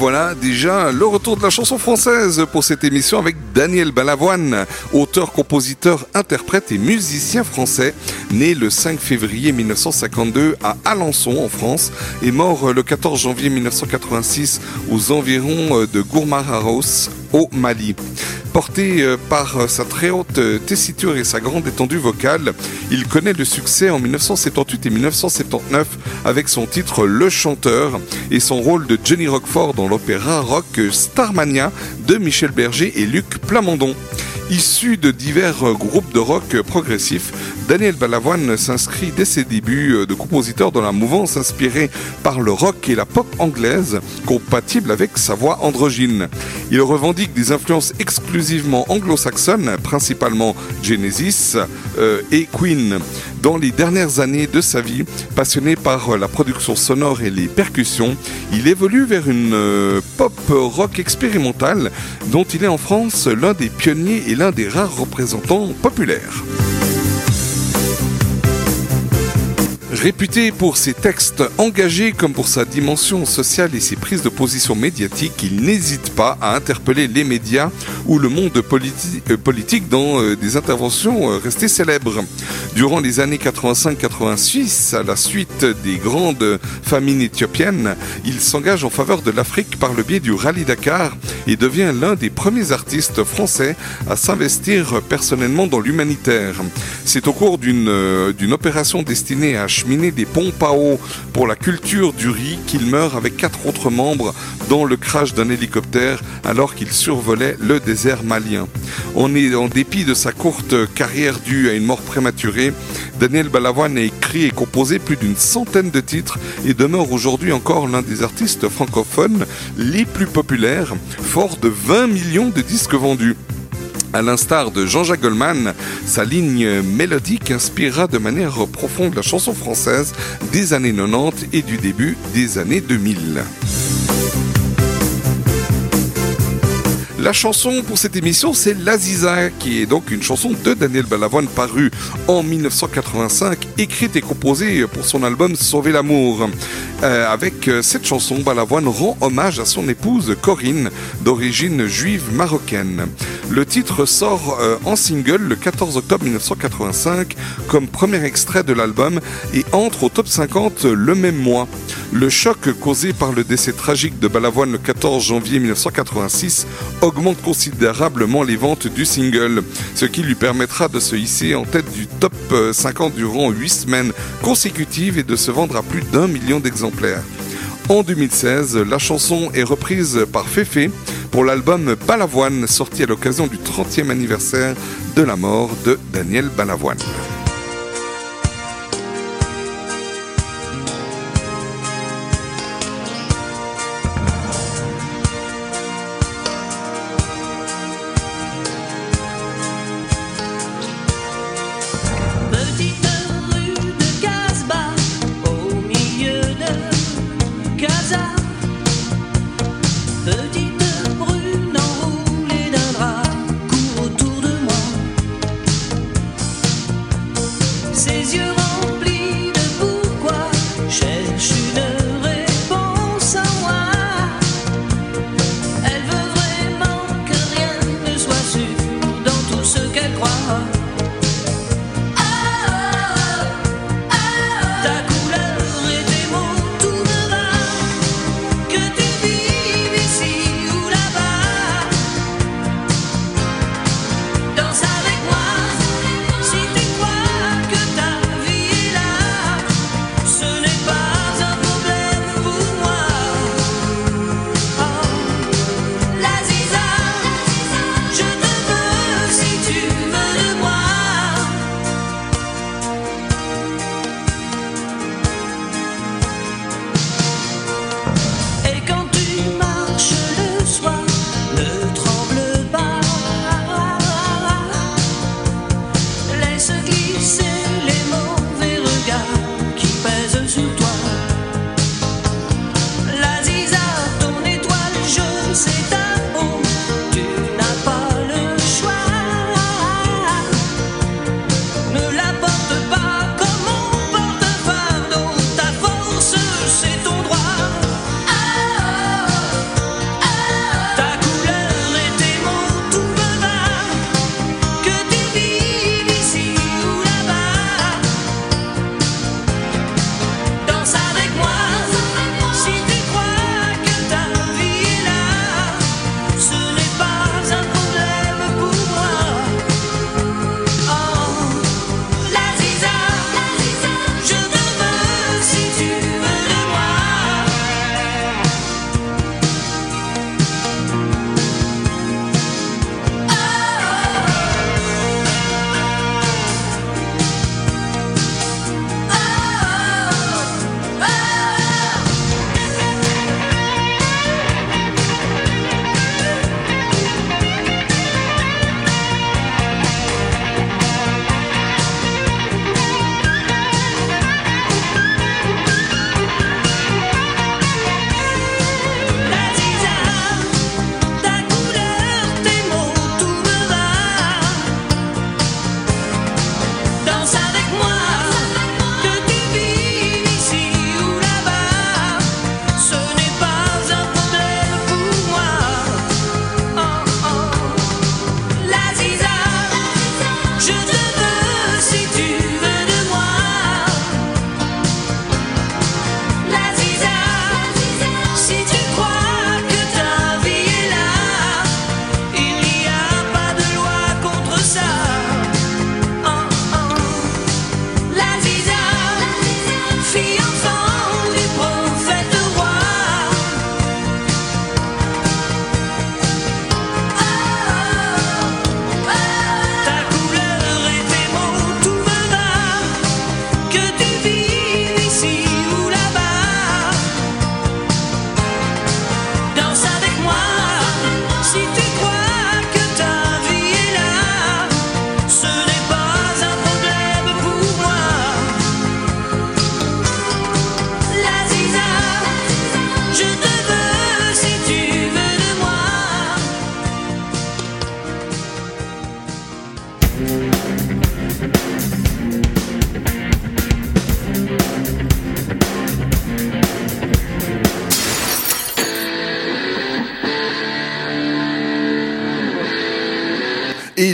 Voilà déjà le retour de la chanson française pour cette émission avec Daniel Balavoine, auteur, compositeur, interprète et musicien français, né le 5 février 1952 à Alençon en France et mort le 14 janvier 1986 aux environs de Gourmararos au Mali. Porté euh, par sa très haute tessiture et sa grande étendue vocale, il connaît le succès en 1978 et 1979 avec son titre Le Chanteur et son rôle de Johnny Roquefort dans l'opéra rock Starmania de Michel Berger et Luc Plamondon. Issu de divers groupes de rock progressif, Daniel Balavoine s'inscrit dès ses débuts de compositeur dans la mouvance inspirée par le rock et la pop anglaise, compatible avec sa voix androgyne. Il revendique des influences exclusivement anglo-saxonnes, principalement Genesis euh, et Queen. Dans les dernières années de sa vie, passionné par la production sonore et les percussions, il évolue vers une euh, pop rock expérimentale dont il est en France l'un des pionniers et l'un des rares représentants populaires. Réputé pour ses textes engagés comme pour sa dimension sociale et ses prises de position médiatiques, il n'hésite pas à interpeller les médias ou le monde euh, politique dans euh, des interventions euh, restées célèbres. Durant les années 85-86, à la suite des grandes famines éthiopiennes, il s'engage en faveur de l'Afrique par le biais du Rallye Dakar et devient l'un des premiers artistes français à s'investir personnellement dans l'humanitaire. C'est au cours d'une opération destinée à acheminer des pompes à eau pour la culture du riz qu'il meurt avec quatre autres membres dans le crash d'un hélicoptère alors qu'il survolait le désert malien. En dépit de sa courte carrière due à une mort prématurée, Daniel Balavoine a écrit et composé plus d'une centaine de titres et demeure aujourd'hui encore l'un des artistes francophones les plus populaires, fort de 20 millions de disques vendus. À l'instar de Jean-Jacques Goldman, sa ligne mélodique inspirera de manière profonde la chanson française des années 90 et du début des années 2000. La chanson pour cette émission, c'est L'Aziza, qui est donc une chanson de Daniel Balavoine parue en 1985, écrite et composée pour son album Sauver l'amour. Euh, avec euh, cette chanson, Balavoine rend hommage à son épouse Corinne, d'origine juive marocaine. Le titre sort euh, en single le 14 octobre 1985 comme premier extrait de l'album et entre au top 50 le même mois. Le choc causé par le décès tragique de Balavoine le 14 janvier 1986 augmente considérablement les ventes du single, ce qui lui permettra de se hisser en tête du top 50 durant 8 semaines consécutives et de se vendre à plus d'un million d'exemplaires. En 2016, la chanson est reprise par Fefe pour l'album Balavoine sorti à l'occasion du 30e anniversaire de la mort de Daniel Balavoine.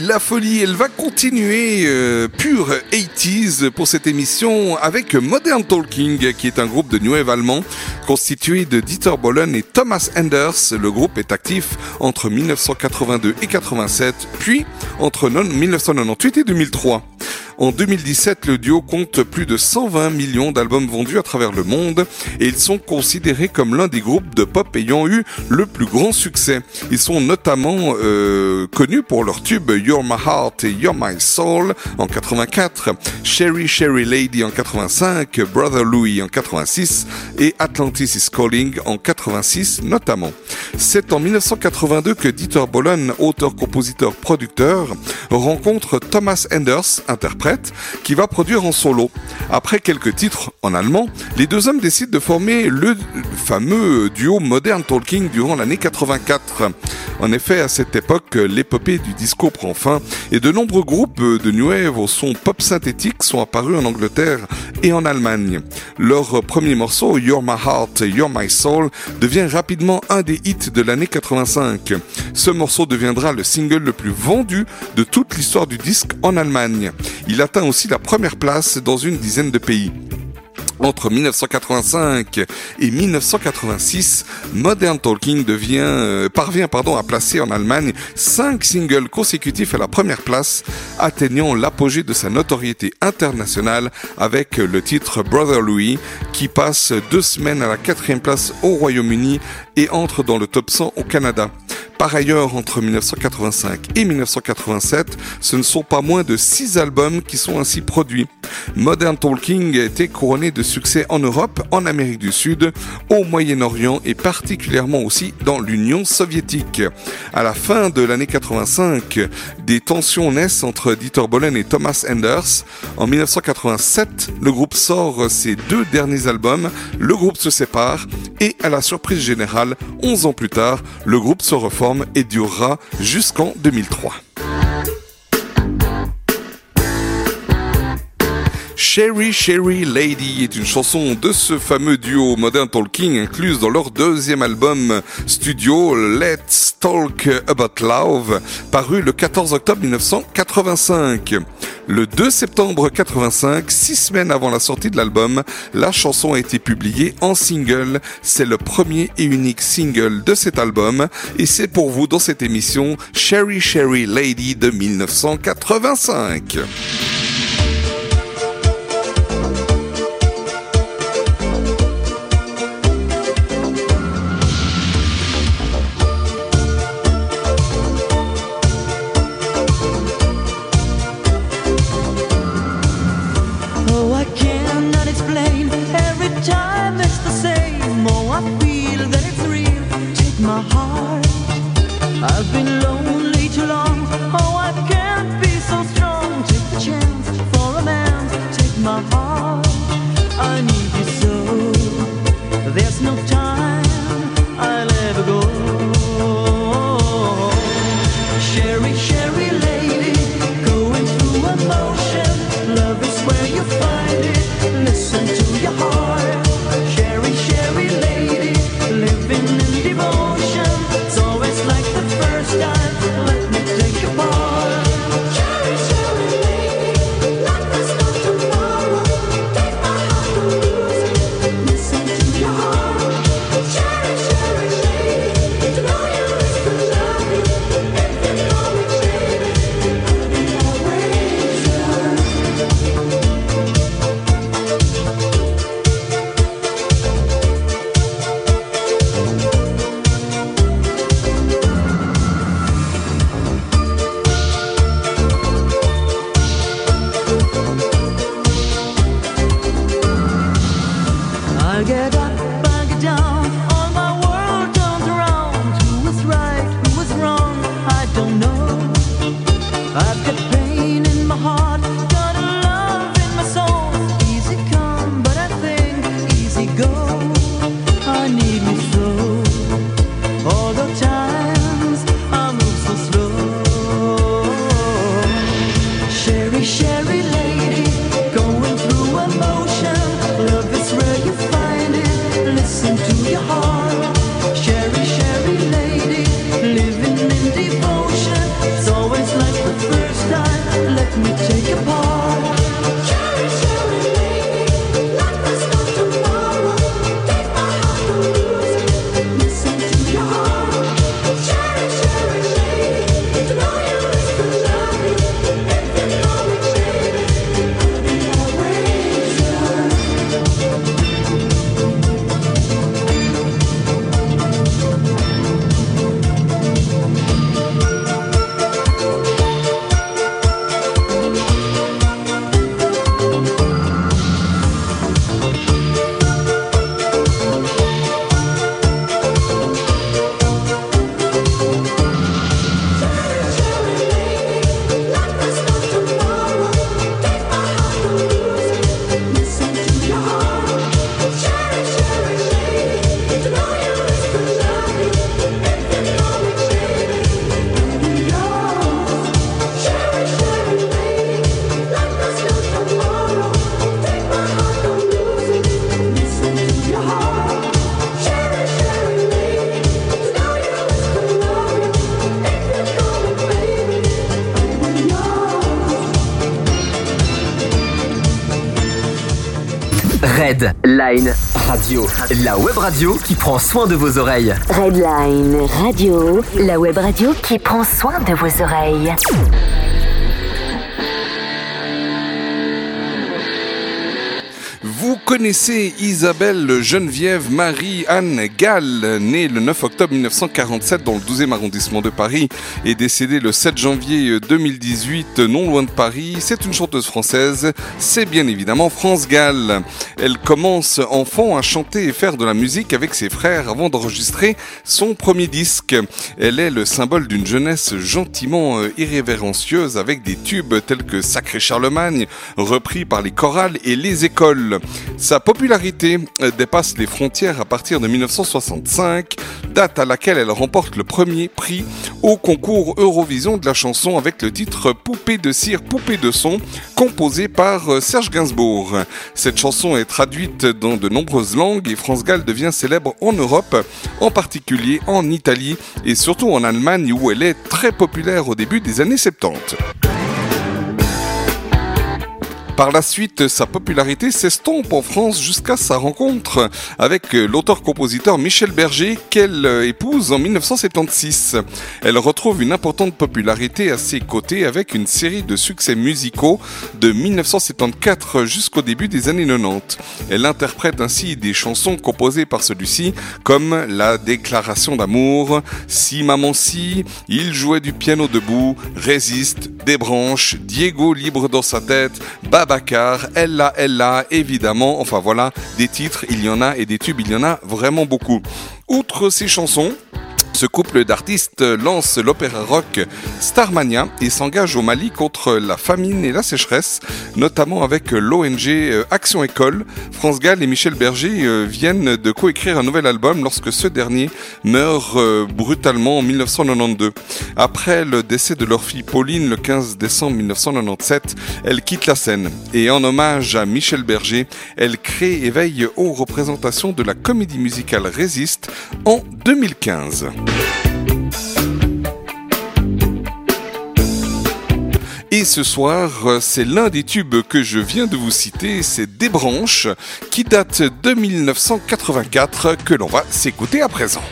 La folie, elle va continuer euh, pure 80s pour cette émission avec Modern Talking, qui est un groupe de new wave allemand constitué de Dieter Bohlen et Thomas Enders. Le groupe est actif entre 1982 et 87, puis entre non- 1998 et 2003. En 2017, le duo compte plus de 120 millions d'albums vendus à travers le monde et ils sont considérés comme l'un des groupes de pop ayant eu le plus grand succès. Ils sont notamment euh, connus pour leur tube You're My Heart et You're My Soul en 84, Sherry Sherry Lady en 85, Brother Louie en 86 et Atlantis is Calling en 86 notamment. C'est en 1982 que Dieter Bohlen, auteur, compositeur, producteur, rencontre Thomas Enders, interprète, qui va produire en solo. Après quelques titres en allemand, les deux hommes décident de former le fameux duo Modern Talking durant l'année 84. En effet, à cette époque, l'épopée du disco prend fin et de nombreux groupes de New Wave au son pop synthétique sont apparus en Angleterre et en Allemagne. Leur premier morceau, You're My Heart, You're My Soul, devient rapidement un des hits de l'année 85. Ce morceau deviendra le single le plus vendu de toute l'histoire du disque en Allemagne. Il atteint aussi la première place dans une dizaine de pays. Entre 1985 et 1986, Modern Talking euh, parvient à placer en Allemagne cinq singles consécutifs à la première place, atteignant l'apogée de sa notoriété internationale avec le titre Brother Louis, qui passe deux semaines à la quatrième place au Royaume-Uni et entre dans le top 100 au Canada. Par ailleurs, entre 1985 et 1987, ce ne sont pas moins de six albums qui sont ainsi produits. Modern Talking a été couronné de succès en Europe, en Amérique du Sud, au Moyen-Orient et particulièrement aussi dans l'Union soviétique. À la fin de l'année 85, des tensions naissent entre Dieter Bohlen et Thomas Enders. En 1987, le groupe sort ses deux derniers albums, le groupe se sépare et à la surprise générale, 11 ans plus tard, le groupe se reforme et durera jusqu'en 2003. Sherry Sherry Lady est une chanson de ce fameux duo Modern Talking incluse dans leur deuxième album studio Let's Talk About Love paru le 14 octobre 1985. Le 2 septembre 85, six semaines avant la sortie de l'album, la chanson a été publiée en single. C'est le premier et unique single de cet album et c'est pour vous dans cette émission Sherry Sherry Lady de 1985. La web radio qui prend soin de vos oreilles. Redline Radio, la web radio qui prend soin de vos oreilles. Vous connaissez Isabelle Geneviève Marie-Anne Gall, née le 9 octobre 1947 dans le 12e arrondissement de Paris et décédée le 7 janvier 2018 non loin de Paris. C'est une chanteuse française, c'est bien évidemment France Gall. Elle commence enfant à chanter et faire de la musique avec ses frères avant d'enregistrer son premier disque. Elle est le symbole d'une jeunesse gentiment euh, irrévérencieuse avec des tubes tels que Sacré Charlemagne, repris par les chorales et les écoles. Sa popularité euh, dépasse les frontières à partir de 1965, date à laquelle elle remporte le premier prix au concours Eurovision de la chanson avec le titre Poupée de cire, poupée de son, composé par euh, Serge Gainsbourg. Cette chanson est traduite dans de nombreuses langues et France Gall devient célèbre en Europe, en particulier en Italie et surtout en Allemagne où elle est très populaire au début des années 70. Par la suite, sa popularité s'estompe en France jusqu'à sa rencontre avec l'auteur-compositeur Michel Berger qu'elle épouse en 1976. Elle retrouve une importante popularité à ses côtés avec une série de succès musicaux de 1974 jusqu'au début des années 90. Elle interprète ainsi des chansons composées par celui-ci comme La déclaration d'amour, Si maman si, Il jouait du piano debout, Résiste, Des branches, Diego libre dans sa tête, Babacar, Ella Ella, évidemment, enfin voilà, des titres, il y en a et des tubes, il y en a vraiment beaucoup. Outre ces chansons, ce couple d'artistes lance l'opéra rock Starmania et s'engage au Mali contre la famine et la sécheresse, notamment avec l'ONG euh, Action École. France Gall et Michel Berger euh, viennent de coécrire un nouvel album lorsque ce dernier meurt euh, brutalement en 1992. Après le décès de leur fille Pauline le 15 décembre 1997, elle quitte la scène et en hommage à Michel Berger, elle crée et veille aux représentations de la comédie musicale Résiste en 2015. Et ce soir, euh, c'est l'un des tubes que je viens de vous citer, c'est Des branches, qui date de 1984, que l'on va s'écouter à présent.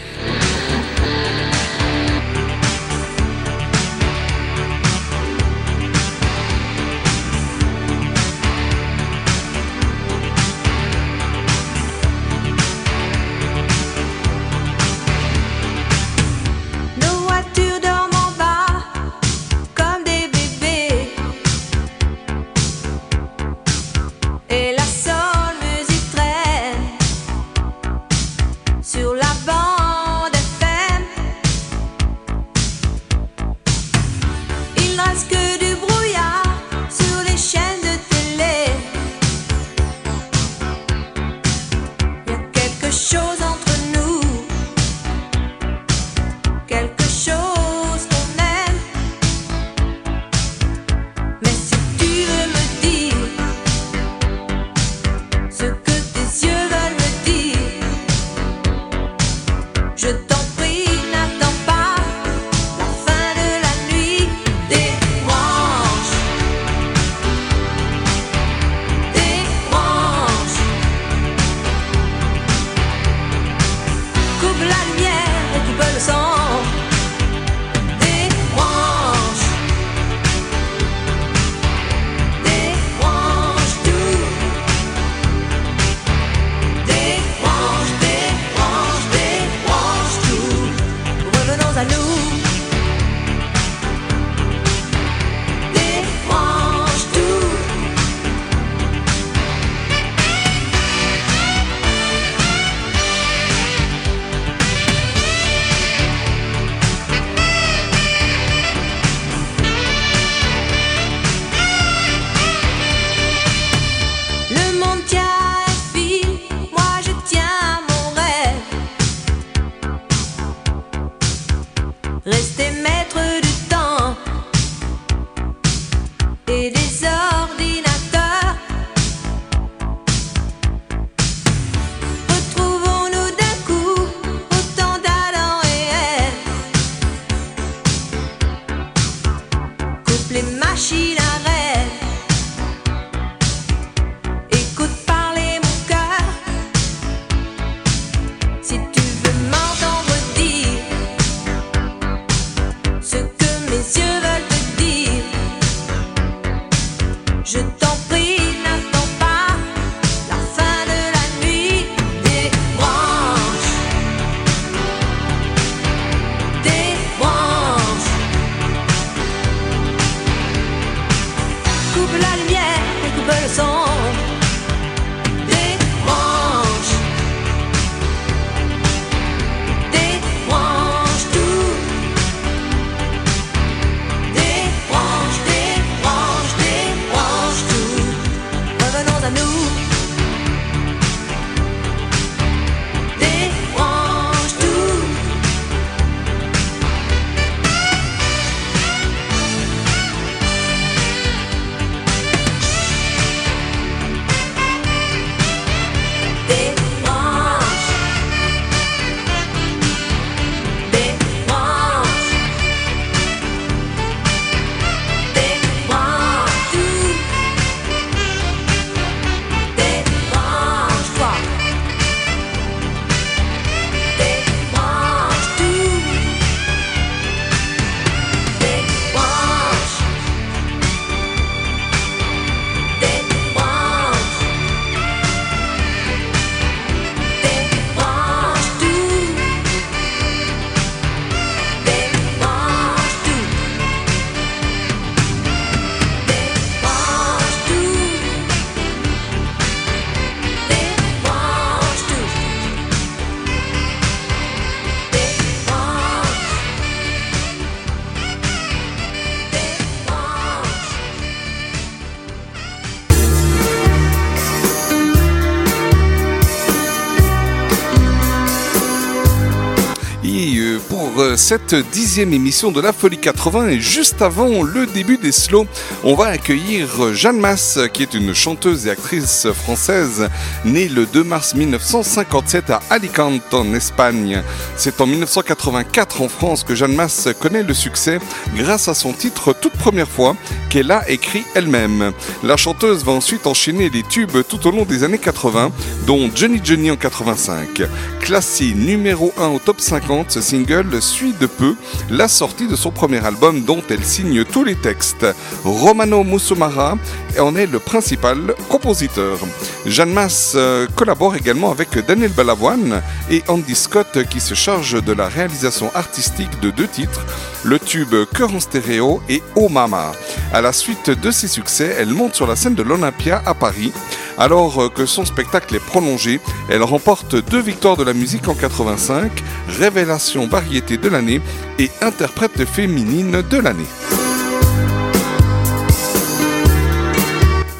Cette dixième émission de la Folie 80 et juste avant le début des slows, on va accueillir Jeanne Masse qui est une chanteuse et actrice française née le 2 mars 1957 à Alicante en Espagne. C'est en 1984 en France que Jeanne Masse connaît le succès grâce à son titre toute première fois qu'elle a écrit elle-même. La chanteuse va ensuite enchaîner les tubes tout au long des années 80 dont Johnny Johnny en 85. Classé numéro 1 au top 50, ce single suit de peu la sortie de son premier album dont elle signe tous les textes. Romano Musumara en est le principal compositeur. Jeanne Masse euh, collabore également avec Daniel Balavoine et Andy Scott qui se charge de la réalisation artistique de deux titres, le tube Cœur en stéréo et Oh Mama. À la suite de ses succès, elle monte sur la scène de l'Olympia à Paris. Alors euh, que son spectacle est prolongé, elle remporte deux victoires de la musique en 85, révélation variété de l'année et interprète féminine de l'année.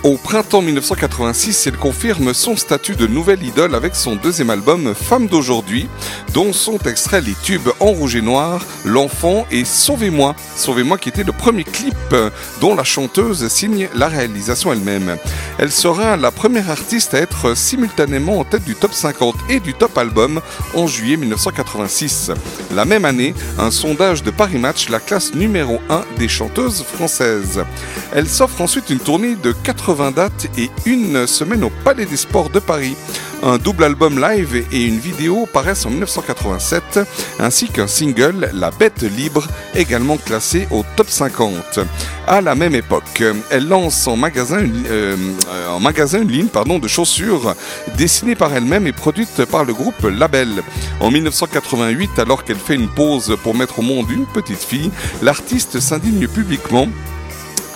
Au printemps 1986, elle confirme son statut de nouvelle idole avec son deuxième album Femme d'aujourd'hui, dont sont extraits les tubes En rouge et noir, L'enfant et Sauvez-moi. Sauvez-moi qui était le premier clip dont la chanteuse signe la réalisation elle-même. Elle sera la première artiste à être simultanément en tête du top 50 et du top album en juillet 1986. La même année, un sondage de Paris Match la classe numéro 1 des chanteuses françaises. Elle s'offre ensuite une tournée de 80 dates et une semaine au Palais des Sports de Paris. Un double album live et une vidéo paraissent en 1987, ainsi qu'un single, La Bête Libre, également classé au top 50. À la même époque, elle lance en magasin une, euh, en magasin ligne de chaussures dessinée par elle-même et produite par le groupe Label. En 1988, alors qu'elle fait une pause pour mettre au monde une petite fille, l'artiste s'indigne publiquement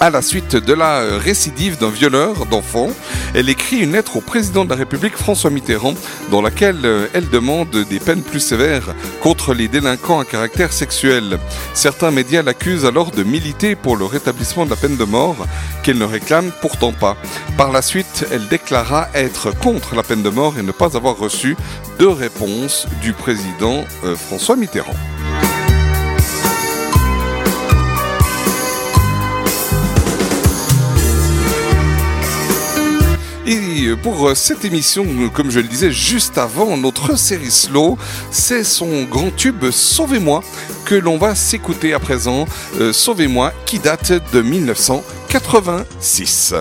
à la suite de la euh, récidive d'un violeur d'enfants, elle écrit une lettre au président de la République François Mitterrand dans laquelle euh, elle demande des peines plus sévères contre les délinquants à caractère sexuel. Certains médias l'accusent alors de militer pour le rétablissement de la peine de mort qu'elle ne réclame pourtant pas. Par la suite, elle déclara être contre la peine de mort et ne pas avoir reçu de réponse du président euh, François Mitterrand. Et pour cette émission, comme je le disais juste avant, notre série slow, c'est son grand tube Sauvez-moi que l'on va s'écouter à présent. Euh, Sauvez-moi qui date de 1986.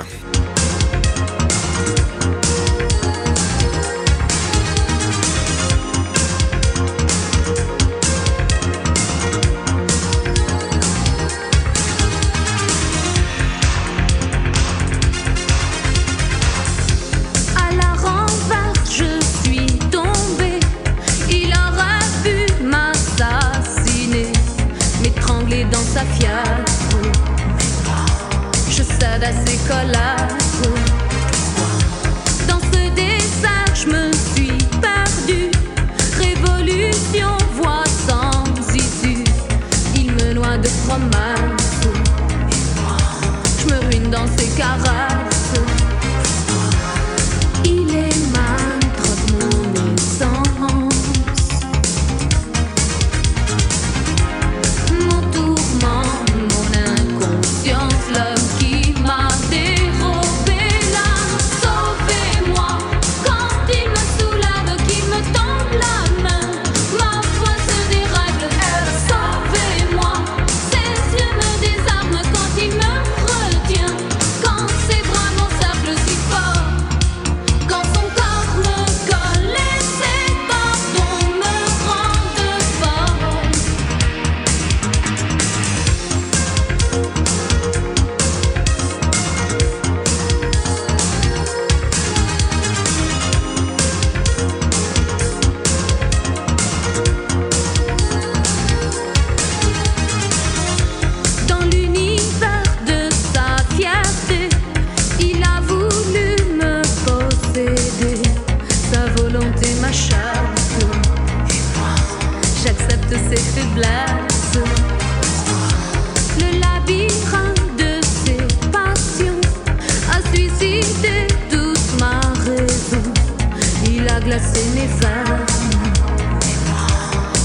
Glacé mes.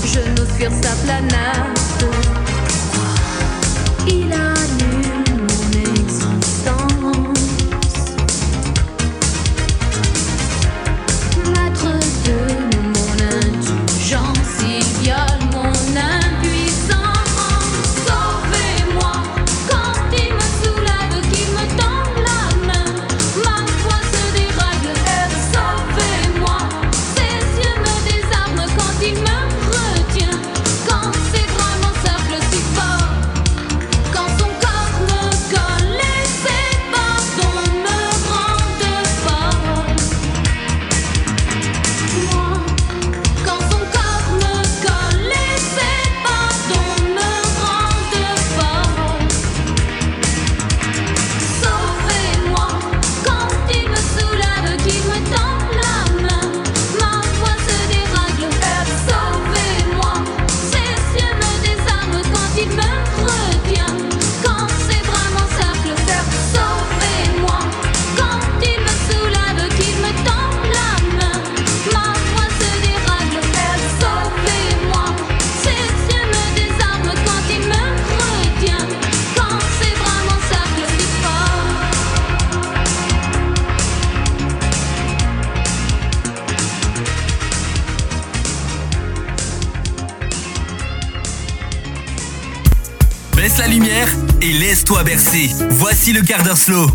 Je n'ose fuir ça n'a Voici le quart d'heure slow.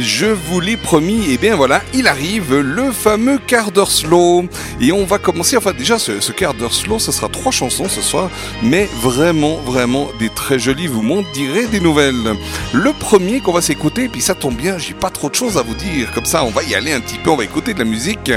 Je vous l'ai promis, et bien voilà, il arrive le fameux quart d'heure slow. Et on va commencer, enfin déjà ce, quart d'heure slow, ce sera trois chansons ce soir, mais vraiment, vraiment des très jolies, vous m'en direz des nouvelles. Le premier qu'on va s'écouter, puis ça tombe bien, j'ai pas trop de choses à vous dire, comme ça on va y aller un petit peu, on va écouter de la musique.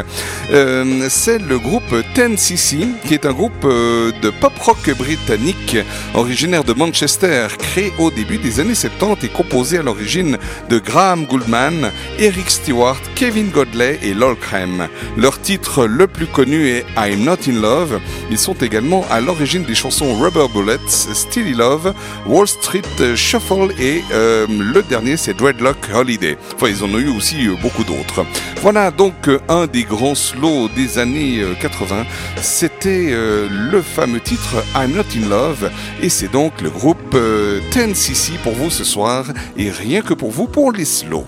Euh, C'est le groupe 10cc, qui est un groupe euh, de pop rock britannique, originaire de Manchester, créé au début des années 70 et composé à l'origine de Graham Gouldman, Eric Stewart, Kevin Godley et Lol Creme. Leur titre le plus connu est I'm Not in Love. Ils sont également à l'origine des chansons Rubber Bullets, Steely Love, Wall Street Shuffle et euh, le dernier c'est Dreadlock Holiday. Ils en ont eu aussi euh, beaucoup d'autres. Voilà donc euh, un des grands slows des années euh, 80. C'était euh, le fameux titre I'm Not in Love et c'est donc le groupe euh, 10cc pour vous ce soir et rien que pour vous pour les slows.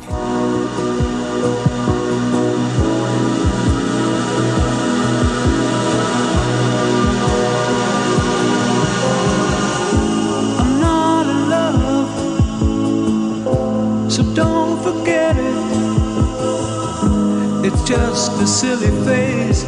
It's just a silly phase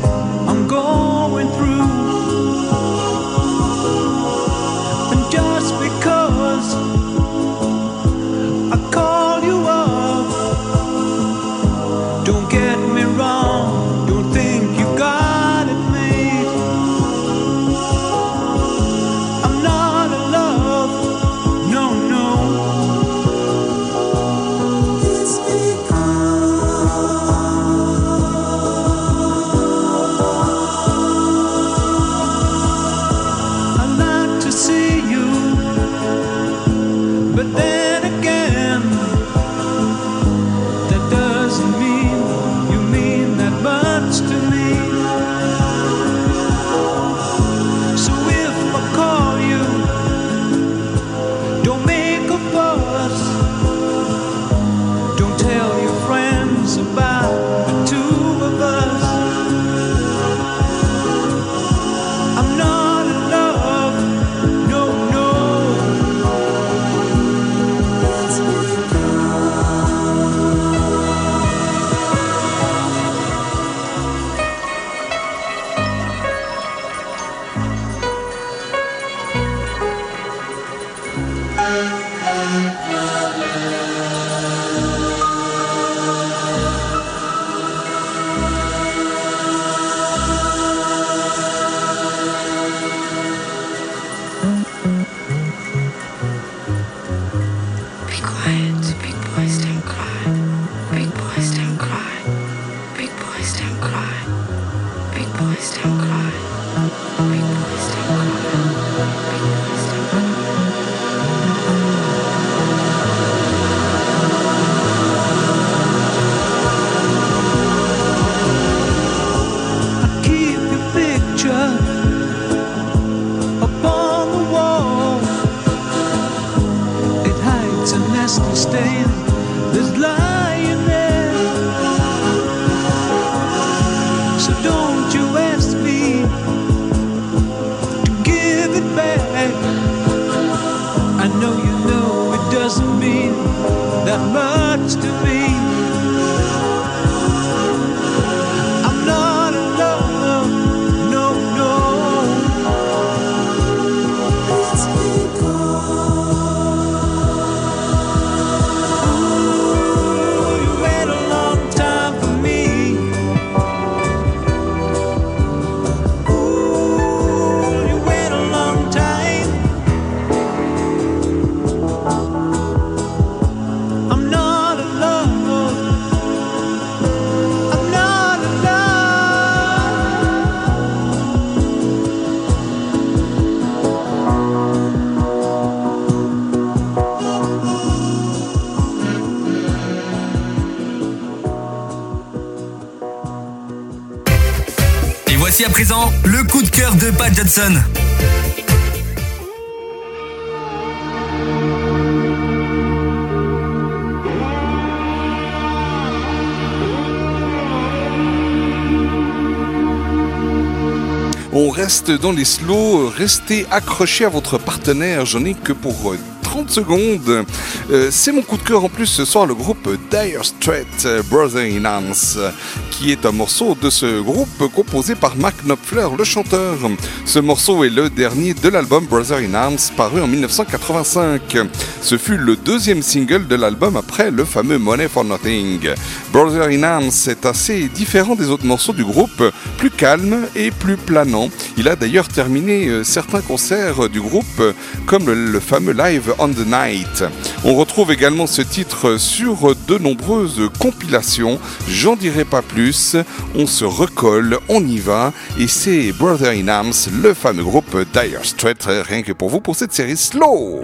days présent le coup de cœur de Pat Johnson. On reste dans les slows, restez accrochés à votre partenaire, j'en ai que pour euh, 30 secondes. Euh, c'est mon coup de cœur en plus ce soir, le groupe Dire Straits euh, Brother in Arms, euh, qui est un morceau de ce groupe composé par Mark Knopfler, le chanteur. Ce morceau est le dernier de l'album Brother in Arms, paru en 1985. Ce fut le deuxième single de l'album après le fameux Money for Nothing. Brother in Arms est assez différent des autres morceaux du groupe, plus calme et plus planant. Il a d'ailleurs terminé euh, certains concerts du groupe, comme le fameux live On the Night. On retrouve également ce titre sur de nombreuses compilations. J'en dirai pas plus. On se recolle, on y va. Et c'est Brother in Arms, le fameux groupe Dire Straits, rien que pour vous pour cette série Slow.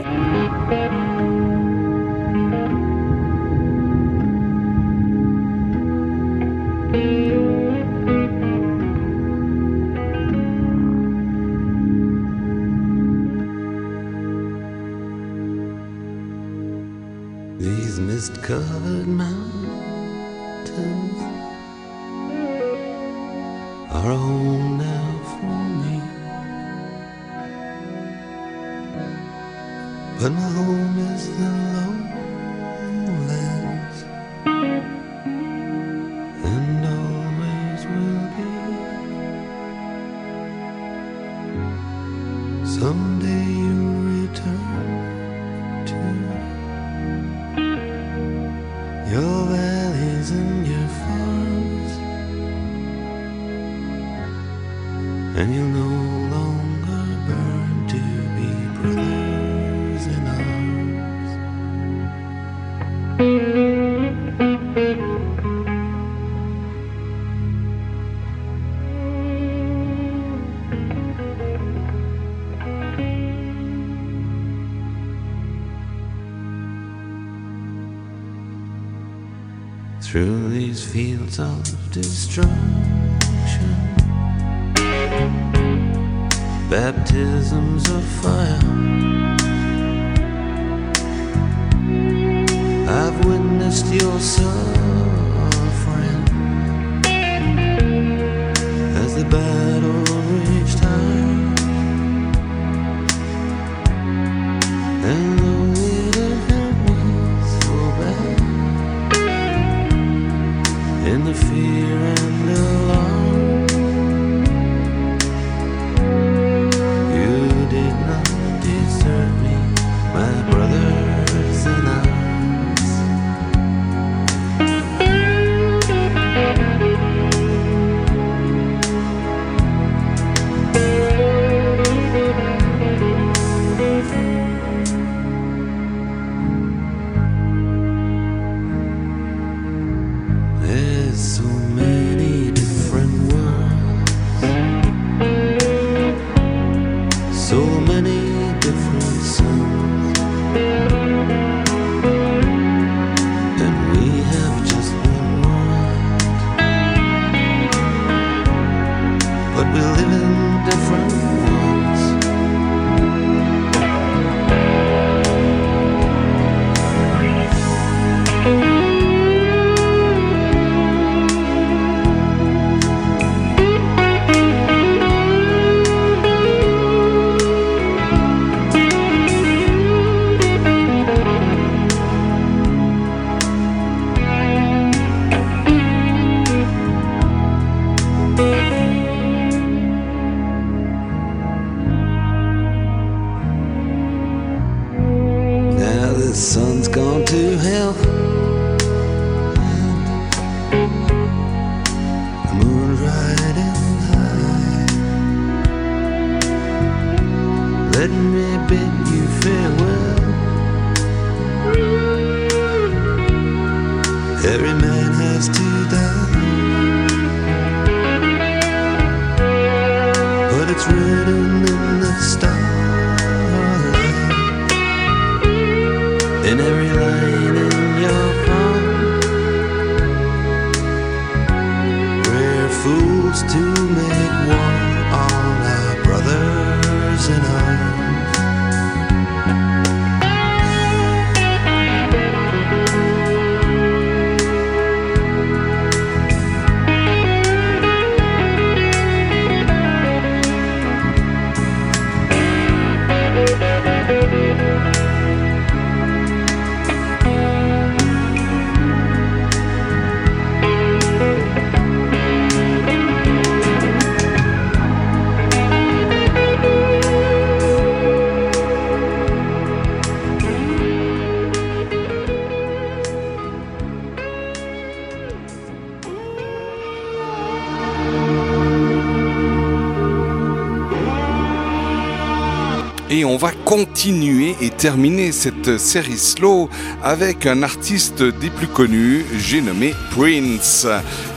Va continuer et terminer cette série slow avec un artiste des plus connus, j'ai nommé Prince.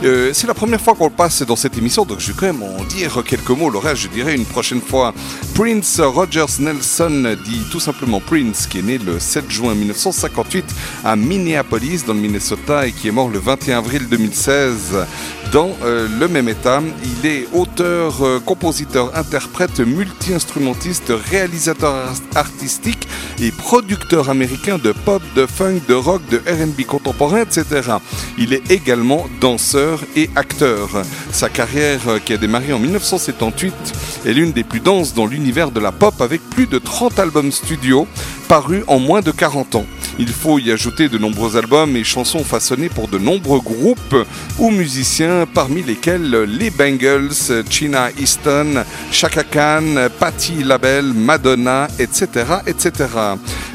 Euh, c'est la première fois qu'on le passe dans cette émission, donc je vais quand même en dire quelques mots. Le reste, je dirais une prochaine fois. Prince Rogers Nelson, dit tout simplement Prince, qui est né le 7 juin 1958 à Minneapolis, dans le Minnesota, et qui est mort le 21 avril 2016 dans euh, le même état. Il est auteur, euh, compositeur, interprète, multi-instrumentiste, réalisateur ar- artistique et producteur américain de pop, de funk, de rock, de R&B contemporain, etc. Il est également danseur et acteur. Sa carrière, euh, qui a démarré en 1978, est l'une des plus denses dans l'univers de la pop avec plus de 30 albums studio parus en moins de 40 ans. Il faut y ajouter de nombreux albums et chansons façonnés pour de nombreux groupes ou musiciens, parmi lesquels les Bangles, China Easton, Chaka Khan, Patti LaBelle, Madonna, etc. etc.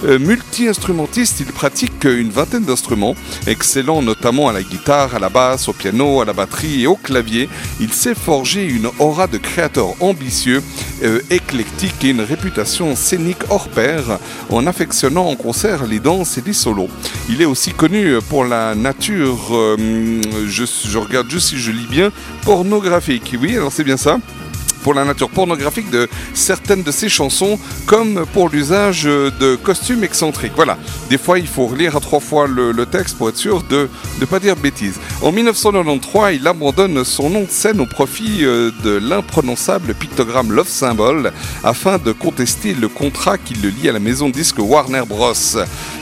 Euh, Multi-instrumentiste, il pratique une vingtaine d'instruments, excellent notamment à la guitare, à la basse, au piano, à la batterie et au clavier. Il s'est forgé une aura de créateur ambitieux, euh, éclectique et une réputation scénique hors pair en affectionnant en concert les danses et les solos. Il est aussi connu pour la nature, euh, je, je regarde juste si je lis bien, pornographique. Oui, alors c'est bien ça? Pour la nature pornographique de certaines de ses chansons, comme pour l'usage de costumes excentriques. Voilà, des fois il faut relire à trois fois le, le texte pour être sûr de ne pas dire bêtises. En 1993, il abandonne son nom de scène au profit euh, de l'imprononçable pictogramme Love Symbol afin de contester le contrat qui le lie à la maison disque Warner Bros.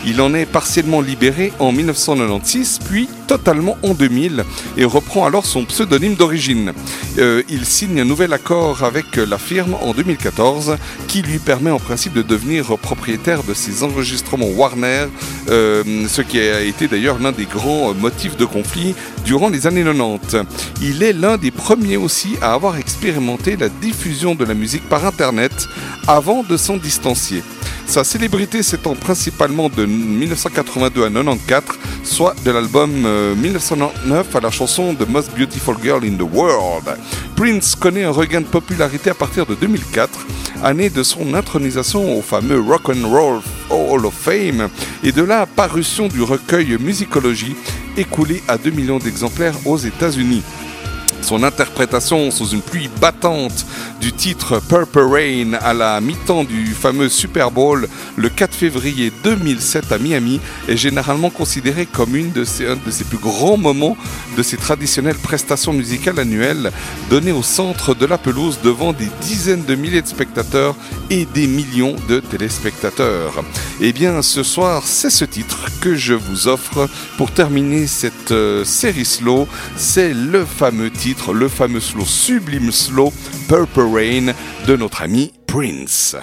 Il en est partiellement libéré en 1996, puis totalement en 2000 et reprend alors son pseudonyme d'origine. Euh, il signe un nouvel accord avec la firme en 2014 qui lui permet en principe de devenir propriétaire de ses enregistrements Warner, euh, ce qui a été d'ailleurs l'un des grands motifs de conflit durant les années 90. Il est l'un des premiers aussi à avoir expérimenté la diffusion de la musique par Internet avant de s'en distancier. Sa célébrité s'étend principalement de 1982 à 94, soit de l'album euh, 1999 à la chanson The Most Beautiful Girl in the World. Prince connaît un regain de popularité à partir de 2004, année de son intronisation au fameux Rock and Roll Hall of Fame et de la parution du recueil Musicology écoulé à 2 millions d'exemplaires aux États-Unis. Son interprétation sous une pluie battante du titre Purple Rain à la mi-temps du fameux Super Bowl le 4 février 2007 à Miami est généralement considéré comme un de ses plus grands moments de ses traditionnelles prestations musicales annuelles données au centre de la pelouse devant des dizaines de milliers de spectateurs et des millions de téléspectateurs. Et bien ce soir c'est ce titre que je vous offre pour terminer cette euh, série slow. C'est le fameux titre, le fameux slow, sublime slow, Purple Rain de notre ami Prince.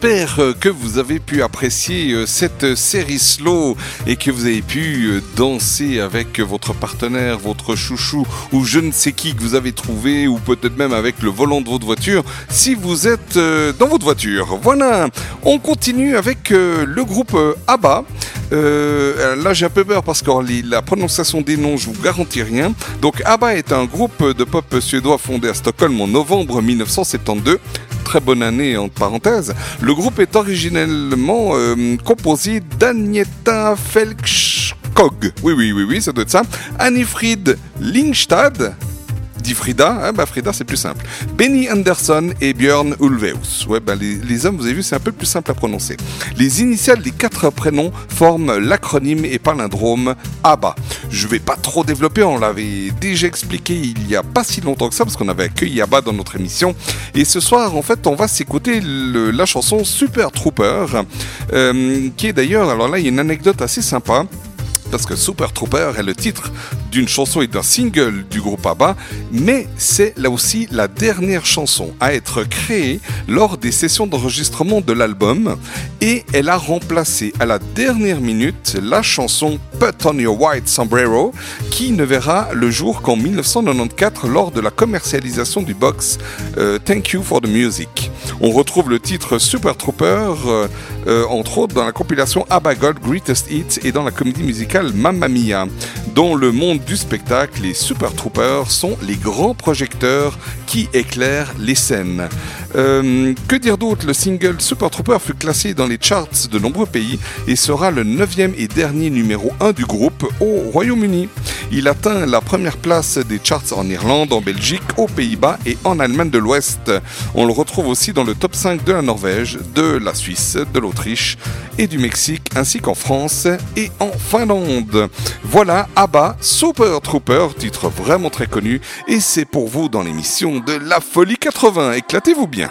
J'espère euh, que vous avez pu apprécier euh, cette série slow et que vous avez pu euh, danser avec votre partenaire, votre chouchou ou je ne sais qui que vous avez trouvé ou peut-être même avec le volant de votre voiture si vous êtes euh, dans votre voiture. Voilà, on continue avec euh, le groupe euh, ABBA. Euh, là j'ai un peu peur parce que la prononciation des noms je vous garantis rien. Donc ABBA est un groupe de pop suédois fondé à Stockholm en novembre 1972 très bonne année entre parenthèses. Le groupe est originellement euh, composé d'Agneta Felkskog. Oui, oui, oui, oui, ça doit être ça. Annifrid Lingstad. Dit Frida, ah bah Frida c'est plus simple. Benny Anderson et Björn Ulvaeus. Ouais, bah les, les hommes, vous avez vu, c'est un peu plus simple à prononcer. Les initiales des quatre prénoms forment l'acronyme et palindrome ABBA. Je vais pas trop développer, on l'avait déjà expliqué il y a pas si longtemps que ça, parce qu'on avait accueilli ABBA dans notre émission. Et ce soir, en fait, on va s'écouter la chanson Super Trooper, euh, qui est d'ailleurs, alors là, il y a une anecdote assez sympa parce que Super Trooper est le titre d'une chanson et d'un single du groupe ABBA, mais c'est là aussi la dernière chanson à être créée lors des sessions d'enregistrement de l'album et elle a remplacé à la dernière minute la chanson Put on Your White Sombrero qui ne verra le jour qu'en 1994 lors de la commercialisation du box euh, Thank You for the Music. On retrouve le titre Super Trooper euh, euh, entre autres dans la compilation ABBA Gold Greatest Hits et dans la comédie musicale Mamma Mia. Dans le monde du spectacle, les Super Troopers sont les grands projecteurs qui éclairent les scènes. Euh, que dire d'autre? Le single Super Trooper fut classé dans les charts de nombreux pays et sera le neuvième et dernier numéro 1 du groupe au Royaume-Uni. Il atteint la première place des charts en Irlande, en Belgique, aux Pays-Bas et en Allemagne de l'Ouest. On le retrouve aussi dans le top 5 de la Norvège, de la Suisse, de l'Autriche et du Mexique, ainsi qu'en France et en Finlande. Voilà ABBA Super Trooper, titre vraiment très connu, et c'est pour vous dans l'émission de La Folie 80. Éclatez-vous bien.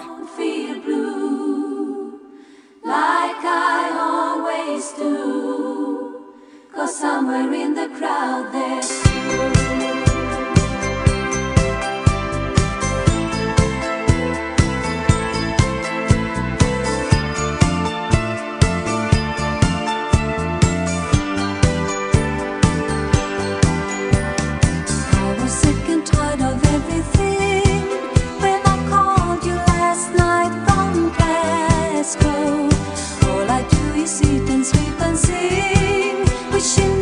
是但谁扮演，会先。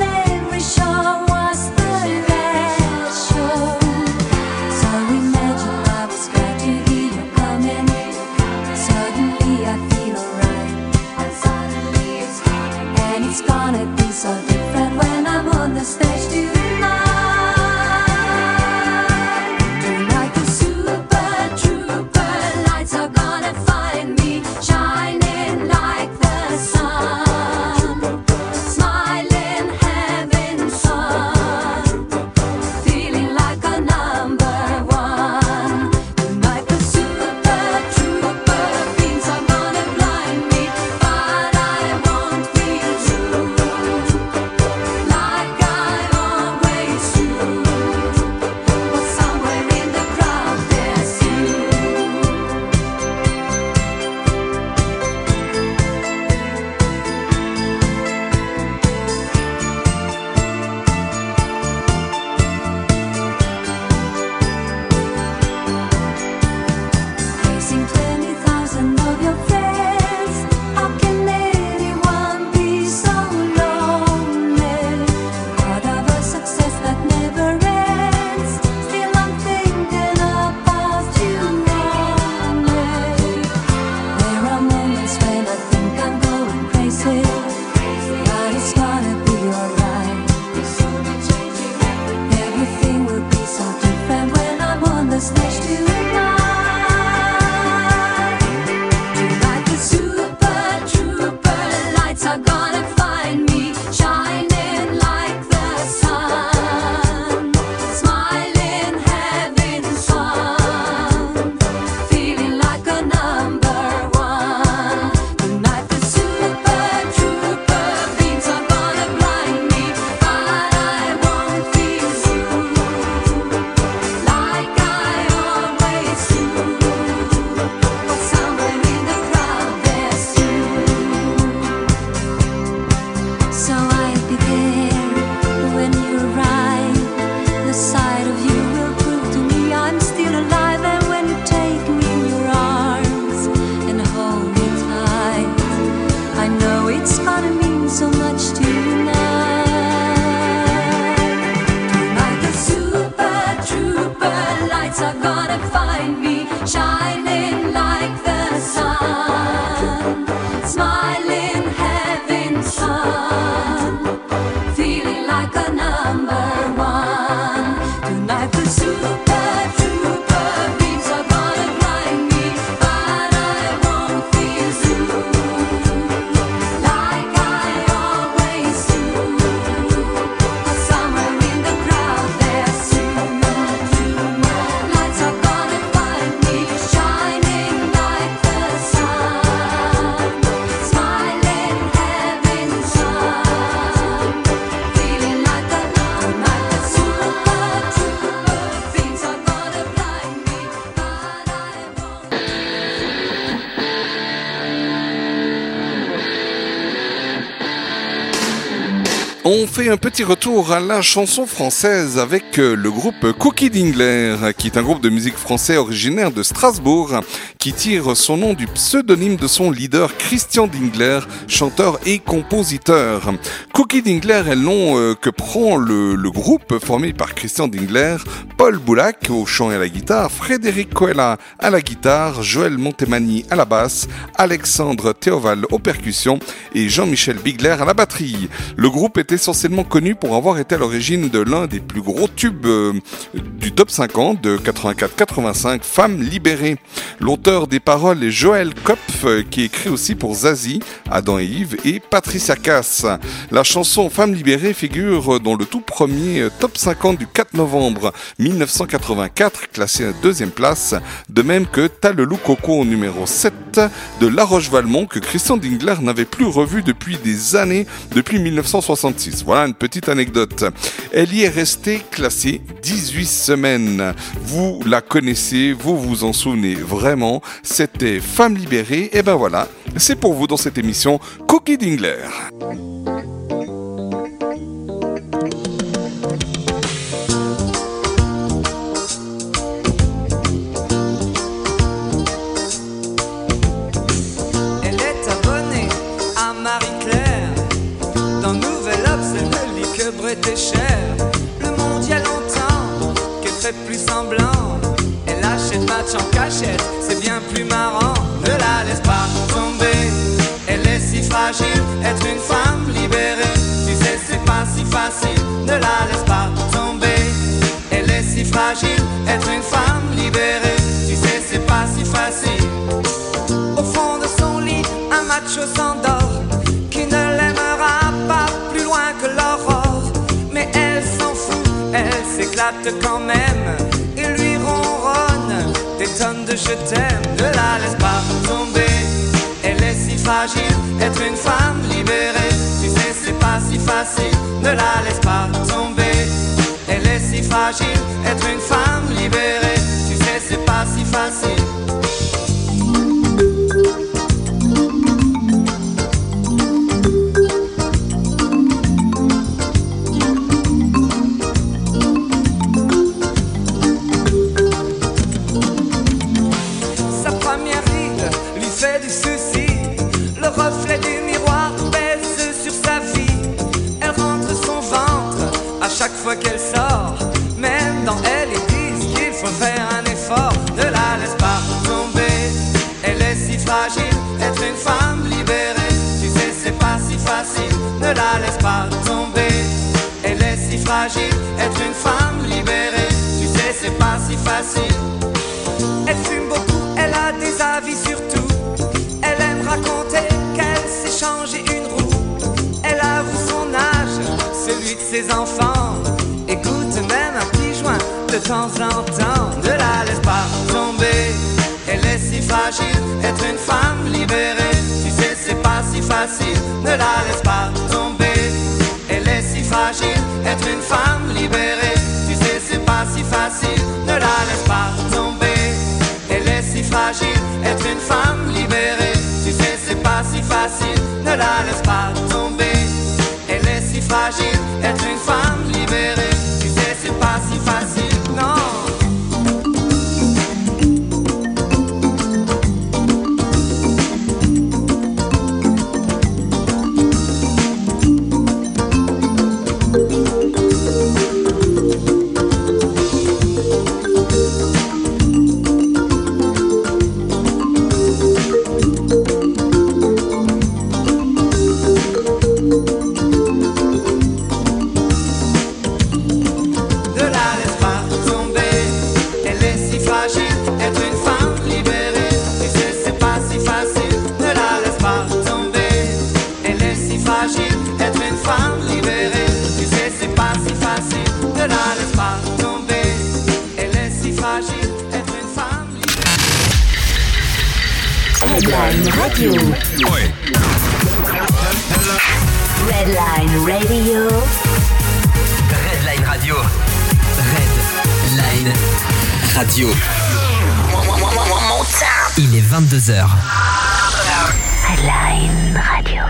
Fait un petit retour à la chanson française avec euh, le groupe Cookie Dingler, qui est un groupe de musique français originaire de Strasbourg, qui tire son nom du pseudonyme de son leader Christian Dingler, chanteur et compositeur. Cookie Dingler est le nom euh, que prend le, le groupe formé par Christian Dingler, Paul Boulac au chant et à la guitare, Frédéric Coella à la guitare, Joël Montemani à la basse, Alexandre Théoval aux percussions et Jean-Michel Bigler à la batterie. Le groupe est essentiellement connu pour avoir été à l'origine de l'un des plus gros tubes euh, du top 50 de 84-85, Femmes libérées. L'auteur des paroles est Joël Kopf, euh, qui écrit aussi pour Zazie, Adam et Yves et Patricia Cass. La chanson Femmes libérées figure dans le tout premier euh, top 50 du 4 novembre 1984, classé à deuxième place, de même que T'as le loup coco au numéro 7 de La Roche-Valmont que Christian Dingler n'avait plus revu depuis des années, depuis 1966. Voilà une petite anecdote. Elle y est restée classée 18 Vous la connaissez, vous vous en souvenez vraiment. C'était Femme libérée. Et ben voilà, c'est pour vous dans cette émission Cookie Dingler. En cachette, c'est bien plus marrant. Ne la laisse pas tomber, elle est si fragile. Être une femme libérée, tu sais, c'est pas si facile. Ne la laisse pas tomber, elle est si fragile. Être une femme libérée, tu sais, c'est pas si facile. Au fond de son lit, un macho s'endort qui ne l'aimera pas plus loin que l'aurore. Mais elle s'en fout, elle s'éclate quand même je t'aime. Ne la laisse pas tomber, elle est si fragile. Être une femme libérée, tu sais, c'est pas si facile. Ne la laisse pas tomber, elle est si fragile. Être une femme libérée, tu sais, c'est pas si facile. chaque fois qu'elle sort. Même dans elle, ils disent qu'il faut faire un effort. Ne la laisse pas tomber, elle est si fragile. Être une femme libérée, tu sais, c'est pas si facile. Ne la laisse pas tomber, elle est si fragile. Être une femme libérée, tu sais, c'est pas si facile. Elle fume beaucoup, elle a des avis sur tout. Elle aime raconter qu'elle s'est changée une roue. Elle avoue son âge, celui de ses enfants temps en temps. Ne la laisse pas tomber, elle est si fragile. Être une femme libérée, tu sais, c'est pas si facile. Ne la laisse pas tomber, elle est si fragile. Être une femme libérée, tu sais, c'est pas si facile. Ne la laisse pas tomber, elle est si fragile. Être une femme libérée, tu sais, c'est pas si facile. Ne la laisse pas Radio. Il est 22h. Redline Radio.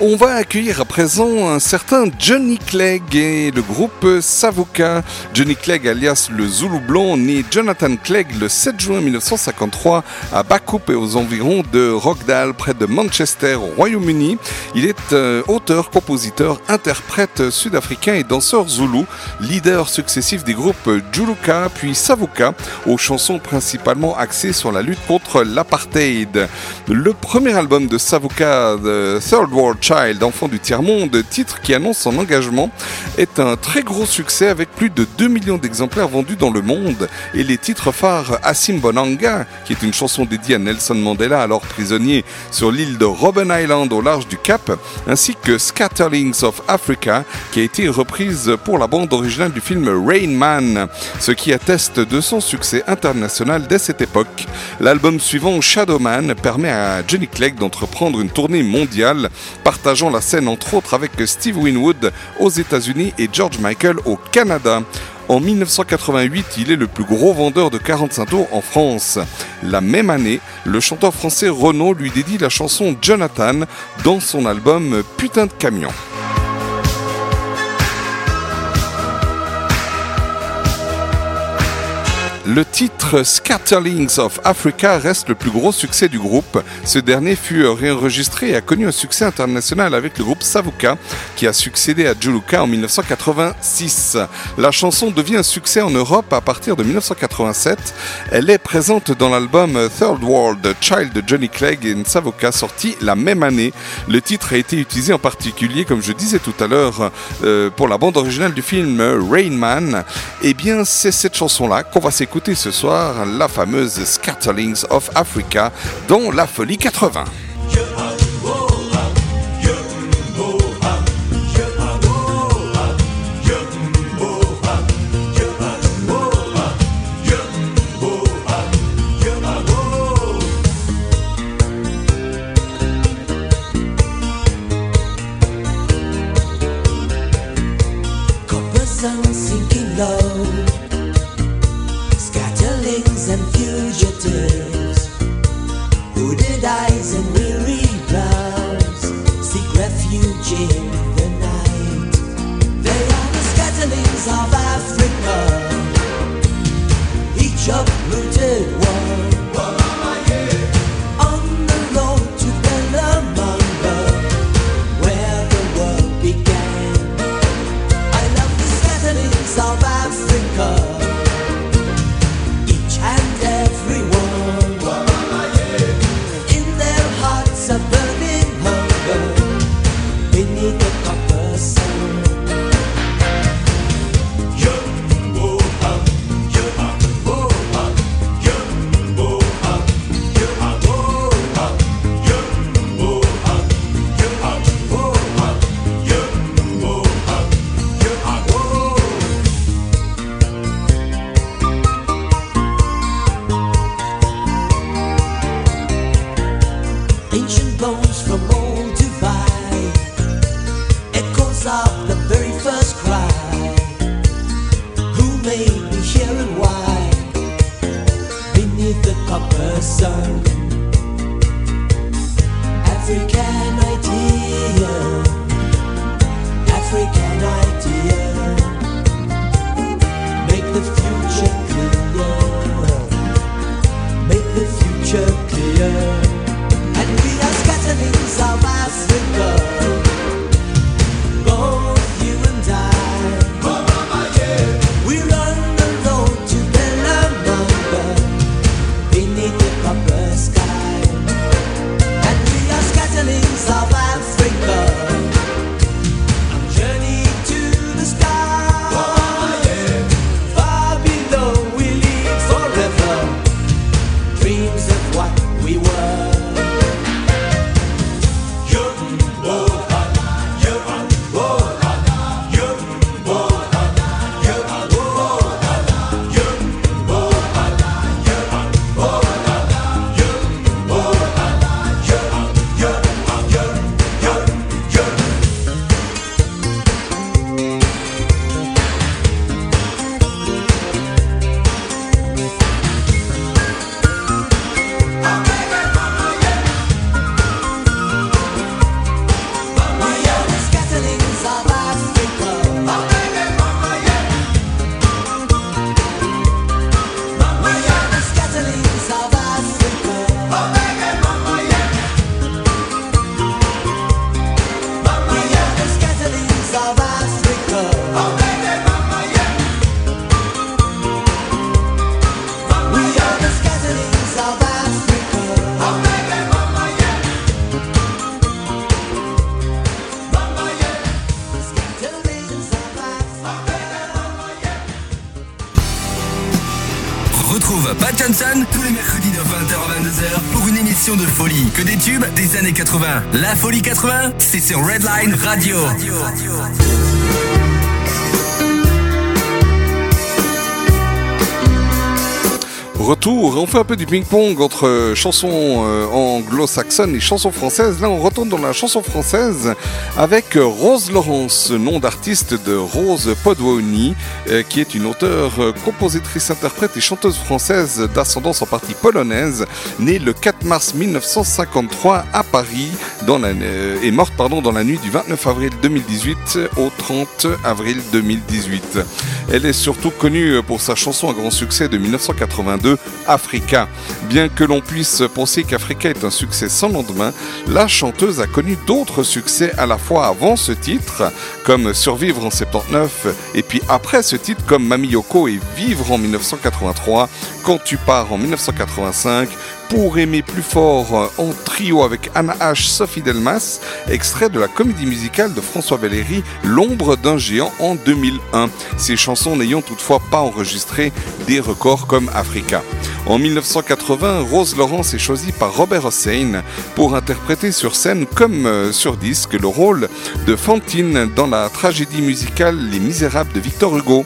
On va accueillir un certain Johnny Clegg et le groupe Savuka. Johnny Clegg alias le Zulu Blond, né Jonathan Clegg le 7 juin 1953 à Bacup et aux environs de Rockdale, près de Manchester, au Royaume-Uni. Il est euh, auteur, compositeur, interprète sud-africain et danseur Zulu, leader successif des groupes Juluka puis Savuka, aux chansons principalement axées sur la lutte contre l'apartheid. Le premier album de Savuka, The Third World Child, enfant du tiers-monde, titre qui annonce son engagement, est un très gros succès avec plus de 2 millions d'exemplaires vendus dans le monde et les titres phares Asimbonanga, qui est une chanson dédiée à Nelson Mandela, alors prisonnier sur l'île de Robben Island au large du Cap, ainsi que Scatterlings of Africa, qui a été reprise pour la bande originale du film Rain Man, ce qui atteste de son succès international dès cette époque. L'album suivant, Shadowman, permet à Johnny Clegg d'entreprendre une tournée mondiale, partageant la scène entre avec Steve Winwood aux États-Unis et George Michael au Canada. En 1988, il est le plus gros vendeur de 45 tours en France. La même année, le chanteur français Renaud lui dédie la chanson Jonathan dans son album Putain de camion. Le titre Scatterlings of Africa reste le plus gros succès du groupe. Ce dernier fut réenregistré et a connu un succès international avec le groupe Savuka qui a succédé à Juluka en 1986. La chanson devient un succès en Europe à partir de 1987. Elle est présente dans l'album Third World Child de Johnny Clegg et Savuka sorti la même année. Le titre a été utilisé en particulier, comme je disais tout à l'heure, euh, pour la bande originale du film Rain Man. Eh bien, c'est cette chanson-là qu'on va s'écouter ce soir, la fameuse Scatterlings of Africa dans La Folie 80. De folie. Que des tubes des années 80. La folie 80, c'est sur Redline Radio. Retour, on fait un peu du ping-pong entre euh, chansons euh, anglo-saxonnes et chansons françaises. Là, on retourne dans la chanson française avec euh, Rose Laurence, nom d'artiste de Rose Podwoni, qui est une auteure, compositrice, interprète et chanteuse française d'ascendance en partie polonaise, née le 4 mars 1953 à Paris euh, et morte dans la nuit du 29 avril 2018 au 30 avril 2018. Elle est surtout connue pour sa chanson à grand succès de 1982, Africa. Bien que l'on puisse penser qu'Africa est un succès sans lendemain, la chanteuse a connu d'autres succès à la fois avant ce titre, comme Survivre en 79, et puis après ce titre comme Mami Yoko et Vivre en 1983, Quand tu pars en 1985, pour aimer plus fort euh, en trio avec Anna H, Sophie Delmas, extrait de la comédie musicale de François Valéry, L'ombre d'un géant en 2001. Ces chansons n'ayant toutefois pas enregistré des records comme Africa. En 1980, Rose Laurence est choisie par Robert Hossein pour interpréter sur scène comme euh, sur disque le rôle de Fantine dans la tragédie musicale Les Misérables de Victor Hugo,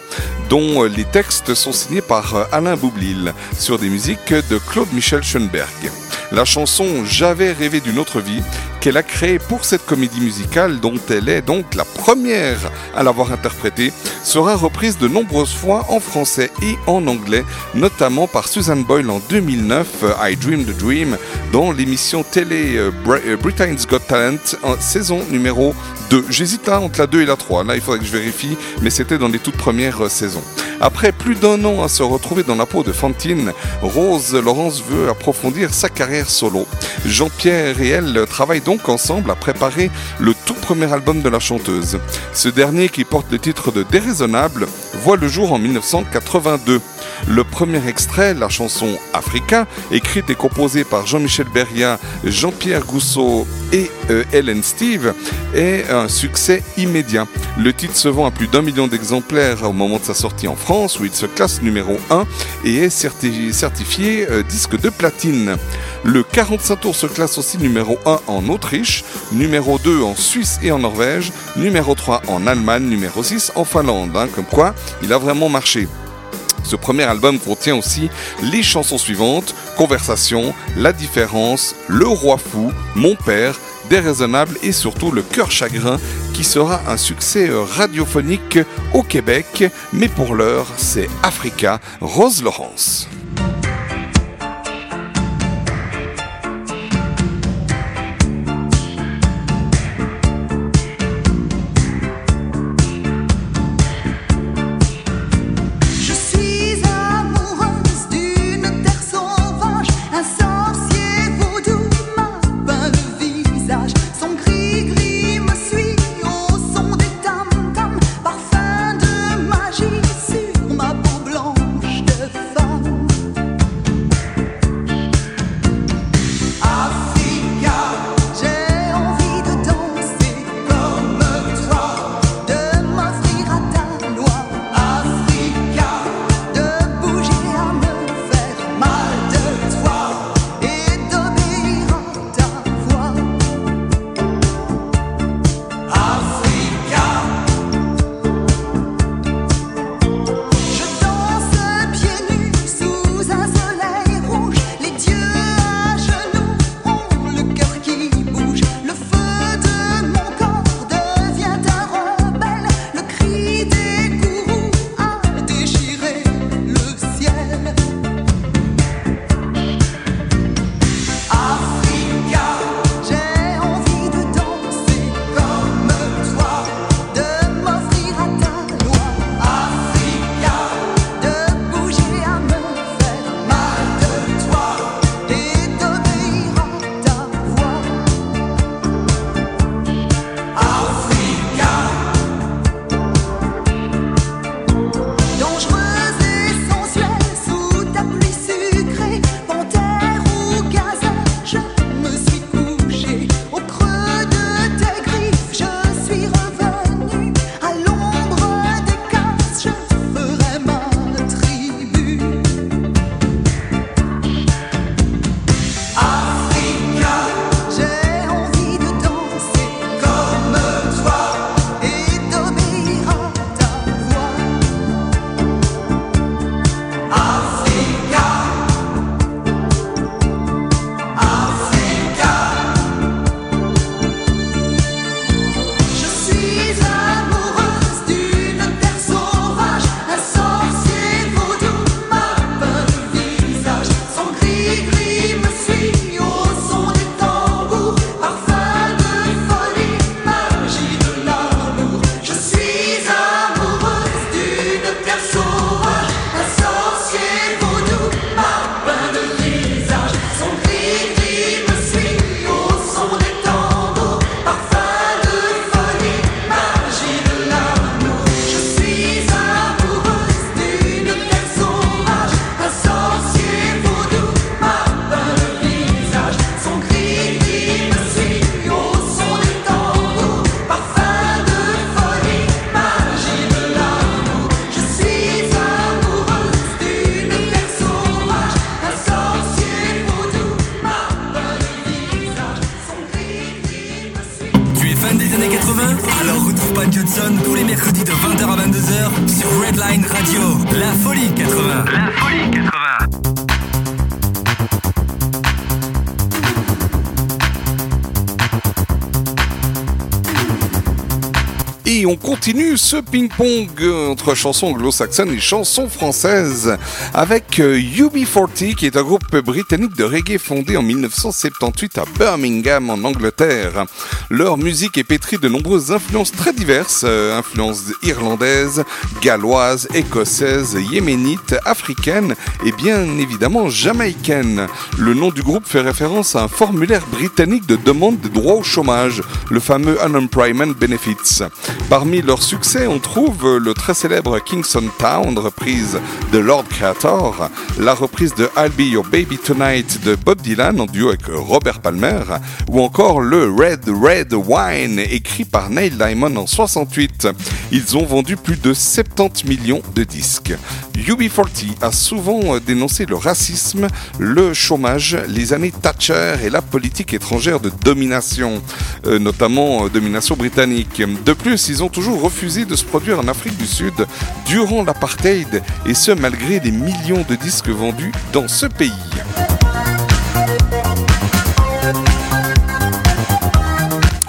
dont euh, les textes sont signés par euh, Alain Boublil, sur des musiques de Claude Michel Schoenberg. La chanson J'avais rêvé d'une autre vie qu'elle a créée pour cette comédie musicale dont elle est donc la première à l'avoir interprétée sera reprise de nombreuses fois en français et en anglais, notamment par Susan Boyle en 2009, euh, I Dream the Dream, dans l'émission télé euh, euh, Britain's Got Talent, en saison numéro 2. J'hésite là entre la 2 et la 3, là il faudrait que je vérifie, mais c'était dans les toutes premières saisons. Après plus d'un an à se retrouver dans la peau de Fantine, Rose Laurence veut approfondir sa carrière solo. Jean-Pierre et elle travaillent donc ensemble à préparer le tout premier album de la chanteuse. Ce dernier, qui porte le titre de Déraisonnable, voit le jour en 1982. Le premier extrait, la chanson Africa, écrite et composée par Jean-Michel Beria, Jean-Pierre Gousseau et euh, Helen Steve, est un succès immédiat. Le titre se vend à plus d'un million d'exemplaires au moment de sa sortie en France, où il se classe numéro 1 et est certi- certifié euh, disque de platine. Le 45 tours se classe aussi numéro 1 en Autriche, numéro 2 en Suisse et en Norvège, numéro 3 en Allemagne, numéro 6 en Finlande. hein, comme quoi, il a vraiment marché. Ce premier album contient aussi les chansons suivantes Conversation, La différence, Le roi fou, Mon père, Déraisonnable et surtout Le cœur chagrin qui sera un succès euh, radiophonique au Québec. Mais pour l'heure, c'est Africa, Rose Laurence. Continue ce ping-pong euh, entre chansons anglo-saxonnes et chansons françaises avec euh, UB40 qui est un groupe britannique de reggae fondé en 1978 à Birmingham en Angleterre. Leur musique est pétrie de nombreuses influences très diverses, euh, influences irlandaises, galloises, écossaises, yéménites, africaines et bien évidemment jamaïcaines. Le nom du groupe fait référence à un formulaire britannique de demande de droits au chômage, le fameux Unemployment Benefits. Parmi leurs succès, on trouve le très célèbre Kingston Town, reprise de Lord Creator, la reprise de I'll Be Your Baby Tonight de Bob Dylan en duo avec Robert Palmer, ou encore le Red Red Wine écrit par Neil Diamond en 68. Ils ont vendu plus de 70 millions de disques. UB40 a souvent dénoncé le racisme, le chômage, les années Thatcher et la politique étrangère de domination, notamment euh, domination britannique. De plus, ils ont toujours refusé de se produire en Afrique du Sud durant l'apartheid, et ce malgré des millions de disques vendus dans ce pays.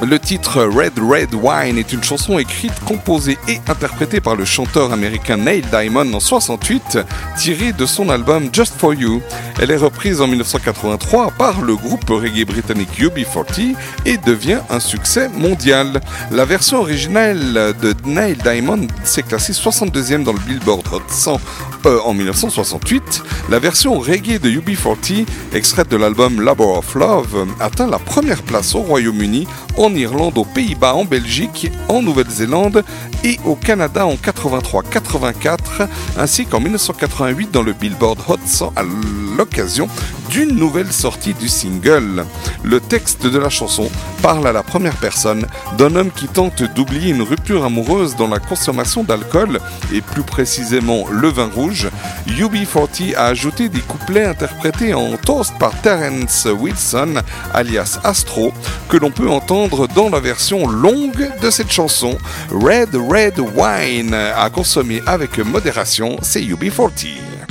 Le titre Red Red Wine est une chanson écrite, composée et interprétée par le chanteur américain Neil Diamond en 68, tirée de son album Just For You. Elle est reprise en 1983 par le groupe reggae britannique UB40 et devient un succès mondial. La version originale de Neil Diamond s'est classée 62e dans le Billboard Hot 100 euh, en 1968. La version reggae de UB40, extraite de l'album Labor of Love, atteint la première place au Royaume-Uni, en Irlande, aux Pays-Bas, en Belgique, en Nouvelle-Zélande et au Canada en 83-84, ainsi qu'en 1988 dans le Billboard Hot 100 à l'occasion d'une nouvelle sortie du single. Le texte de la chanson parle à la première personne d'un homme qui tente d'oublier une rupture amoureuse dans la consommation d'alcool et plus précisément le vin rouge. UB40 a ajouté des couplets interprétés en toast par Terence Wilson alias Astro que l'on peut entendre dans la version longue de cette chanson Red Red Wine à consommer avec modération, c'est UB40.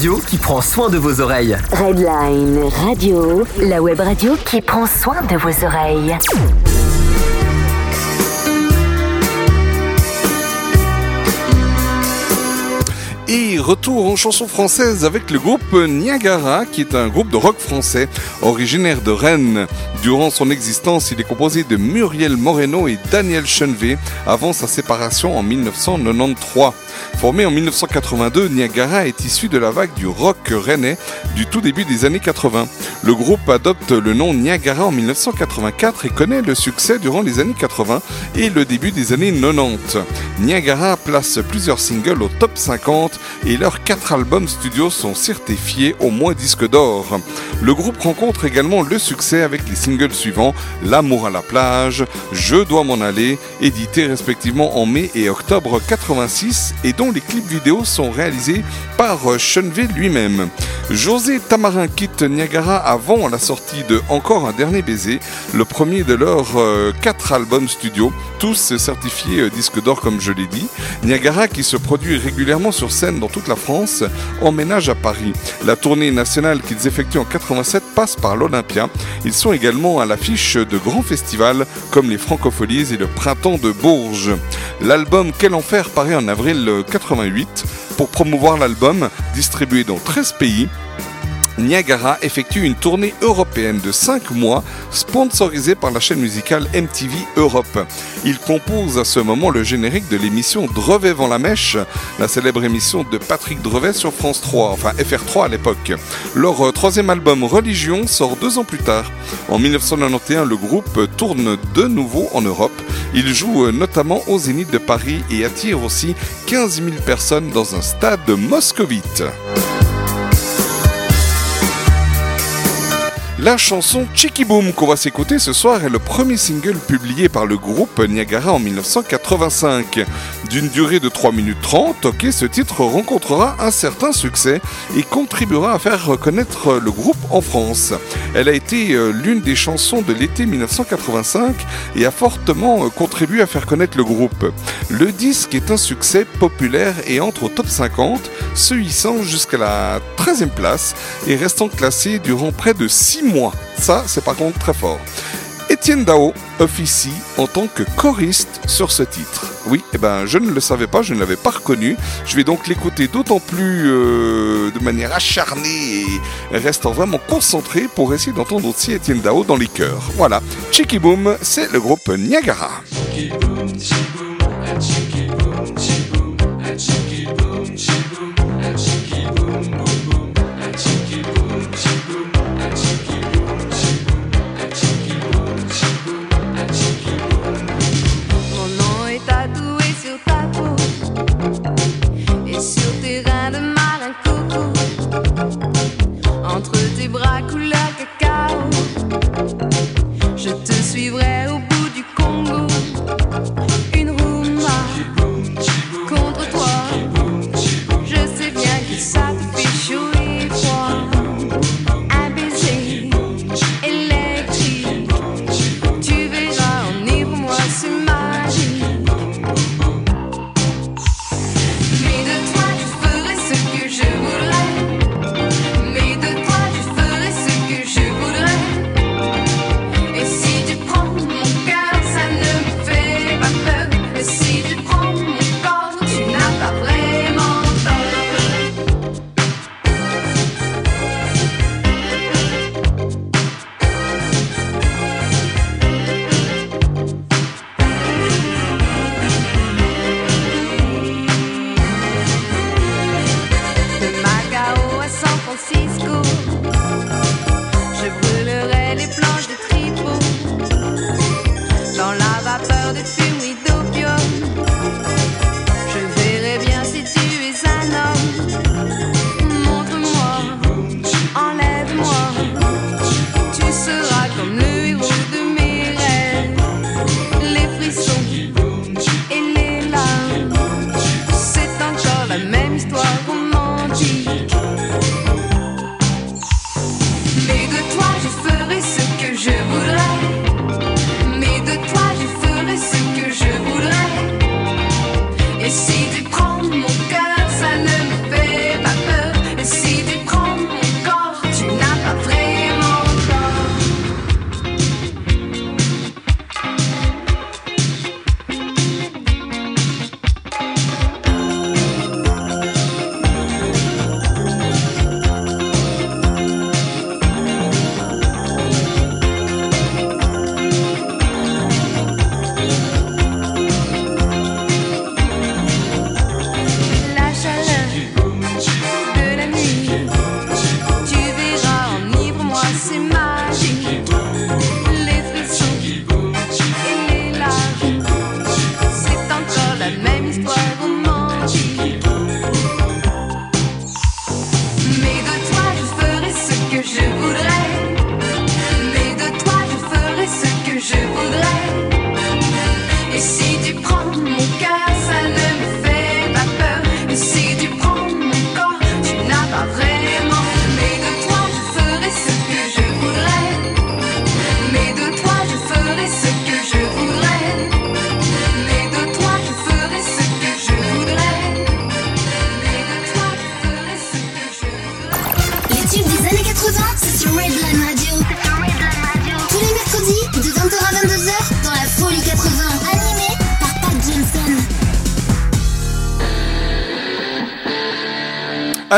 Radio qui prend soin de vos oreilles. Redline Radio, la web radio qui prend soin de vos oreilles. Et retour en chanson française avec le groupe Niagara, qui est un groupe de rock français originaire de Rennes. Durant son existence, il est composé de Muriel Moreno et Daniel Chenevet avant sa séparation en 1993. Formé en 1982, Niagara est issu de la vague du rock rennais du tout début des années 80. Le groupe adopte le nom Niagara en 1984 et connaît le succès durant les années 80 et le début des années 90. Niagara place plusieurs singles au top 50 et leurs quatre albums studio sont certifiés au moins disque d'or. Le groupe rencontre également le succès avec les singles suivants L'amour à la plage, Je dois m'en aller, édités respectivement en mai et octobre 86 et dont les clips vidéo sont réalisés par Chenevet lui-même. José Tamarin quitte Niagara avant la sortie de Encore un dernier baiser, le premier de leurs euh, quatre albums studio, tous certifiés euh, disque d'or comme je l'ai dit. Niagara qui se produit régulièrement sur scène dans toute la France, emménage à Paris. La tournée nationale qu'ils effectuent en 87 passe par l'Olympia. Ils sont également à l'affiche de grands festivals comme les Francopholies et le Printemps de Bourges. L'album Quel enfer paraît en avril 88. Pour promouvoir l'album, distribué dans 13 pays, Niagara effectue une tournée européenne de 5 mois sponsorisée par la chaîne musicale MTV Europe. Il compose à ce moment le générique de l'émission Drevet vend la mèche, la célèbre émission de Patrick Drevet sur France 3, enfin FR3 à l'époque. Leur euh, troisième album Religion sort deux ans plus tard. En 1991, le groupe tourne de nouveau en Europe. Il joue euh, notamment au Zénith de Paris et attire aussi 15 000 personnes dans un stade moscovite. La chanson Chicky Boom qu'on va s'écouter ce soir est le premier single publié par le groupe Niagara en 1985. D'une durée de 3 minutes 30, ok, ce titre rencontrera un certain succès et contribuera à faire reconnaître le groupe en France. Elle a été euh, l'une des chansons de l'été 1985 et a fortement euh, contribué à faire connaître le groupe. Le disque est un succès populaire et entre au top 50, se hissant jusqu'à la 13e place et restant classé durant près de 6 mois. Ça, c'est par contre très fort. Étienne Dao officie en tant que choriste sur ce titre. Oui, eh ben, je ne le savais pas, je ne l'avais pas reconnu. Je vais donc l'écouter d'autant plus euh, de manière acharnée et restant vraiment concentré pour essayer d'entendre aussi Étienne Dao dans les chœurs. Voilà, Chicky Boom, c'est le groupe Niagara. Mon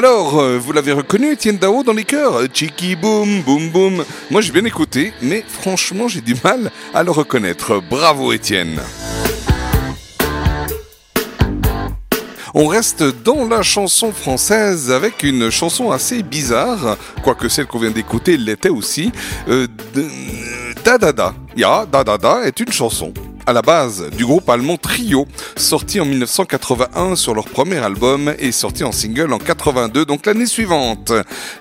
Alors, euh, vous l'avez reconnu, Étienne Dao dans les chœurs Chiki boum, boum boum. Moi j'ai bien écouté, mais franchement j'ai du mal à le reconnaître. Bravo Étienne. On reste dans la chanson française avec une chanson assez bizarre, quoique celle qu'on vient d'écouter l'était aussi. Euh, de- Da Da Da. Ya, Da Da Da est une chanson à la base du groupe allemand Trio, sorti en 1981 sur leur premier album et sorti en single en 82, donc l'année suivante.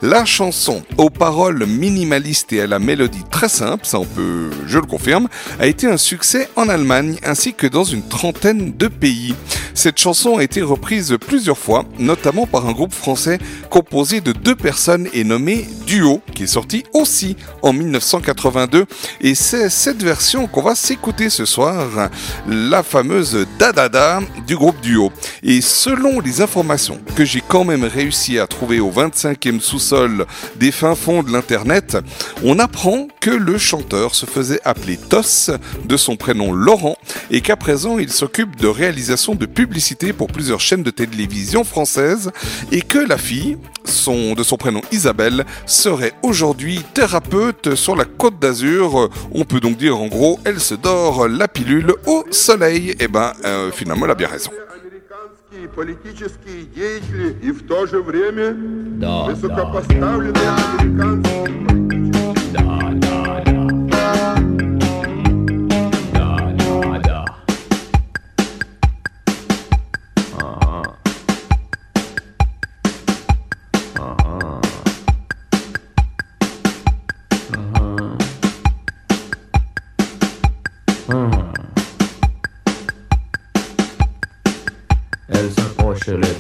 La chanson, aux paroles minimalistes et à la mélodie très simple, ça on peut, je le confirme, a été un succès en Allemagne ainsi que dans une trentaine de pays. Cette chanson a été reprise plusieurs fois, notamment par un groupe français composé de deux personnes et nommé Duo, qui est sorti aussi en 1982. Et c'est cette version qu'on va s'écouter ce soir, la fameuse Du groupe Duo. Et selon les informations que j'ai quand même réussi à trouver au 25e sous-sol des fins fonds de l'internet, on apprend que le chanteur se faisait appeler Tos de son prénom Laurent et qu'à présent il s'occupe de réalisation de publicité pour plusieurs chaînes de télévision françaises et que la fille, de son prénom Isabelle, serait aujourd'hui thérapeute sur la côte d'Azur. On peut donc dire en gros, elle se dort la pilule au soleil. Et ben euh, fenomen a bien raison. Да, да.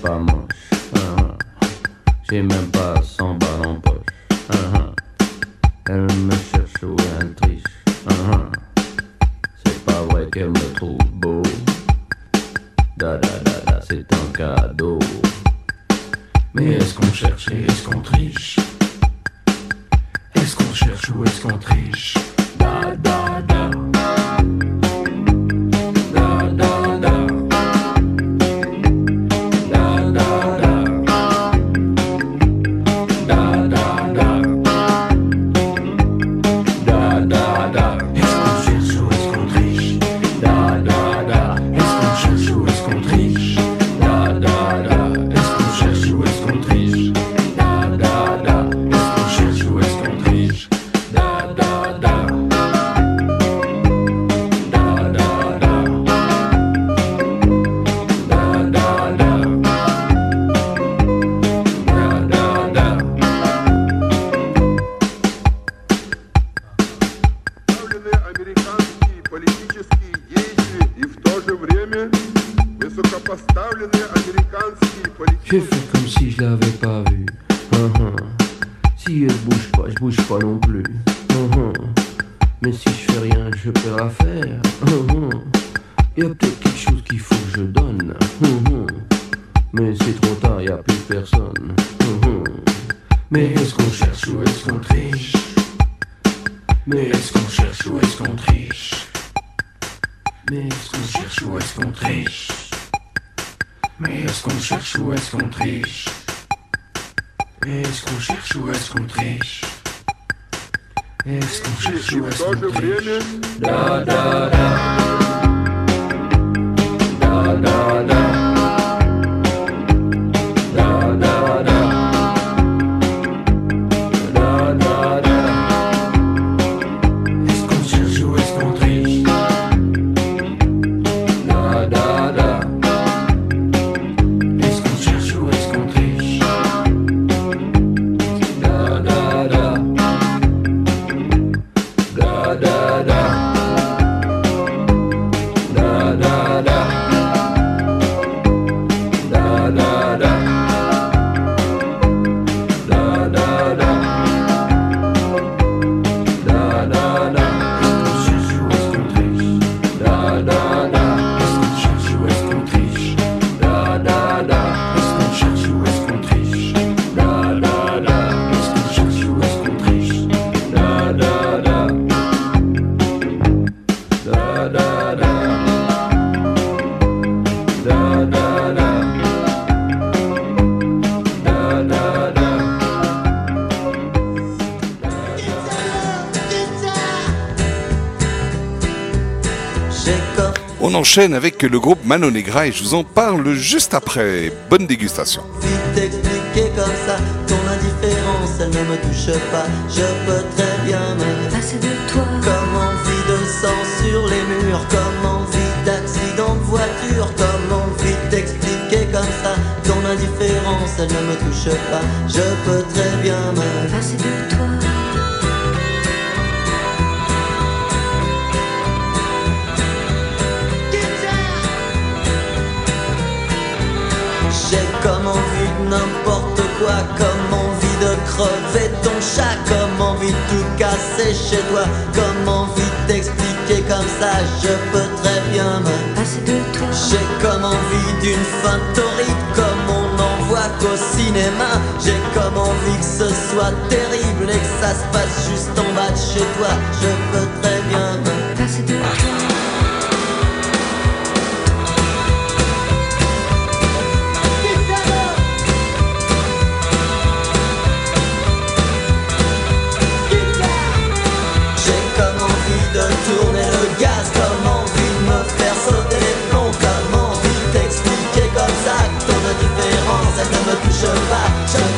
Pas moche. Ah. J'ai même pas 100 balles en poche. Ah. Elle me cherche où elle triche. Ah. C'est pas vrai qu'elle me trouve beau. Da da da da, c'est un cadeau. Mais est-ce qu'on cherche et est-ce qu'on triche? Est-ce qu'on cherche ou est-ce qu'on triche? Da da. Da enchaîne avec le groupe Mano Negra et je vous en parle juste après. Bonne dégustation. t'expliquer comme ça Ton indifférence, elle ne me touche pas Je peux très bien me Passer de toi. Comme envie de sang sur les murs Comme envie d'accident de voiture Comme envie de t'expliquer comme ça Ton indifférence, elle ne me touche pas Je peux très bien me Passer de toi. Crever ton chat, comme envie de tout casser chez toi, comme envie de t'expliquer comme ça, je peux très bien me Passer de toi. J'ai comme envie d'une fin torride, comme on n'en voit qu'au cinéma. J'ai comme envie que ce soit terrible et que ça se passe juste en bas de chez toi, je peux très bien me Passer de toi. Indifférence elle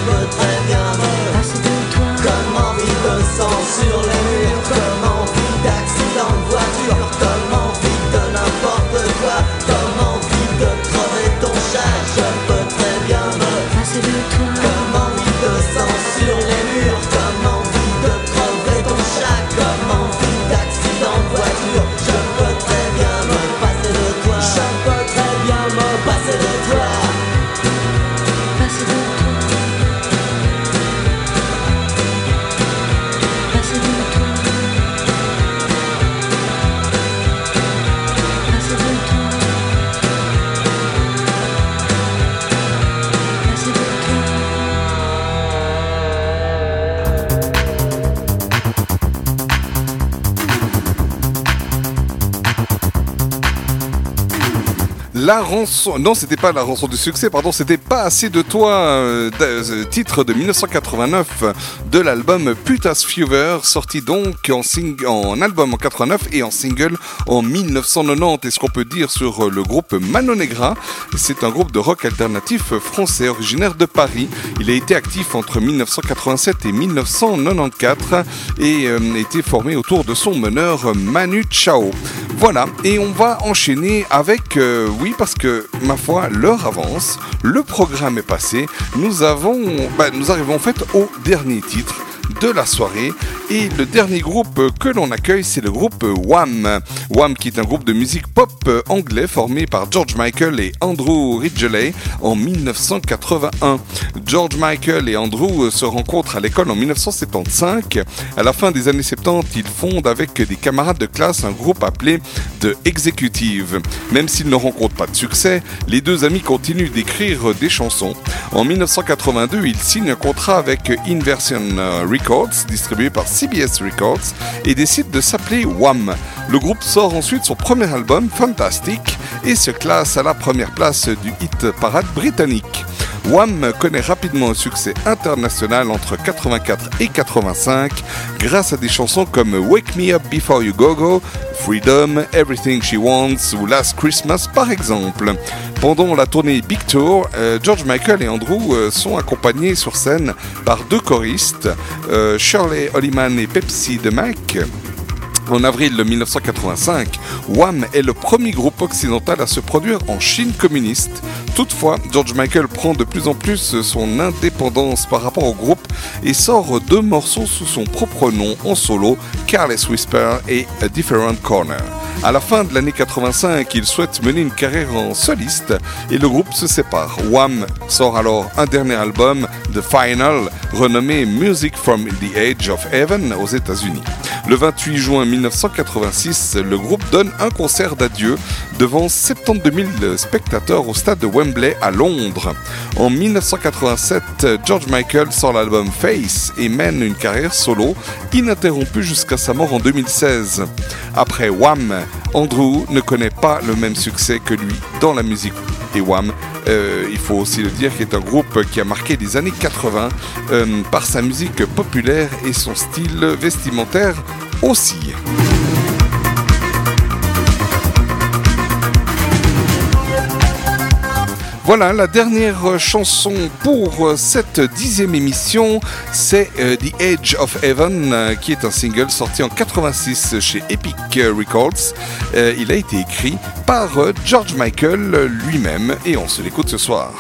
La rançon, non, c'était pas la rançon du succès, pardon, c'était pas assez de toi, euh, euh, titre de 1989 de l'album Putas Fever, sorti donc en, sing- en album en 89 et en single en 1990. Et ce qu'on peut dire sur euh, le groupe Mano Negra, c'est un groupe de rock alternatif français originaire de Paris. Il a été actif entre 1987 et 1994 et euh, été formé autour de son meneur Manu Chao. Voilà, et on va enchaîner avec, oui, parce que ma foi, l'heure avance, le programme est passé, nous avons, bah, nous arrivons en fait au dernier titre de la soirée et le dernier groupe que l'on accueille c'est le groupe Wham. Wham qui est un groupe de musique pop anglais formé par George Michael et Andrew Ridgeley en 1981. George Michael et Andrew se rencontrent à l'école en 1975. À la fin des années 70, ils fondent avec des camarades de classe un groupe appelé The Executive. Même s'ils ne rencontrent pas de succès, les deux amis continuent d'écrire des chansons. En 1982, ils signent un contrat avec Inversion euh, Distribué par CBS Records, et décident de s'appeler Wham. Le groupe sort ensuite son premier album, Fantastic, et se classe à la première place du hit parade britannique. Wham connaît rapidement un succès international entre 84 et 85 grâce à des chansons comme Wake Me Up Before You Go Go, Freedom, Everything She Wants ou Last Christmas par exemple. Pendant la tournée Big Tour, euh, George Michael et Andrew euh, sont accompagnés sur scène par deux choristes, Shirley Holliman et Pepsi de Mac. En avril 1985, Wham est le premier groupe occidental à se produire en Chine communiste. Toutefois, George Michael prend de plus en plus son indépendance par rapport au groupe et sort deux morceaux sous son propre nom en solo, Careless Whisper et A Different Corner. À la fin de l'année 85, il souhaite mener une carrière en soliste et le groupe se sépare. Wham sort alors un dernier album, The Final, renommé Music from the Age of Heaven aux États-Unis. Le 28 juin 1986, le groupe donne un concert d'adieu devant 72 000 spectateurs au stade de Wembley à Londres. En 1987, George Michael sort l'album Face et mène une carrière solo ininterrompue jusqu'à sa mort en 2016. Après Wham, Andrew ne connaît pas le même succès que lui dans la musique. Et Wham, euh, il faut aussi le dire, qui est un groupe qui a marqué les années 80 euh, par sa musique populaire et son style vestimentaire voilà, la dernière chanson pour euh, cette dixième émission, c'est euh, The Edge of Heaven, euh, qui est un single sorti en 86 chez Epic Records. Il a été écrit par George Michael lui-même et on se l'écoute ce soir.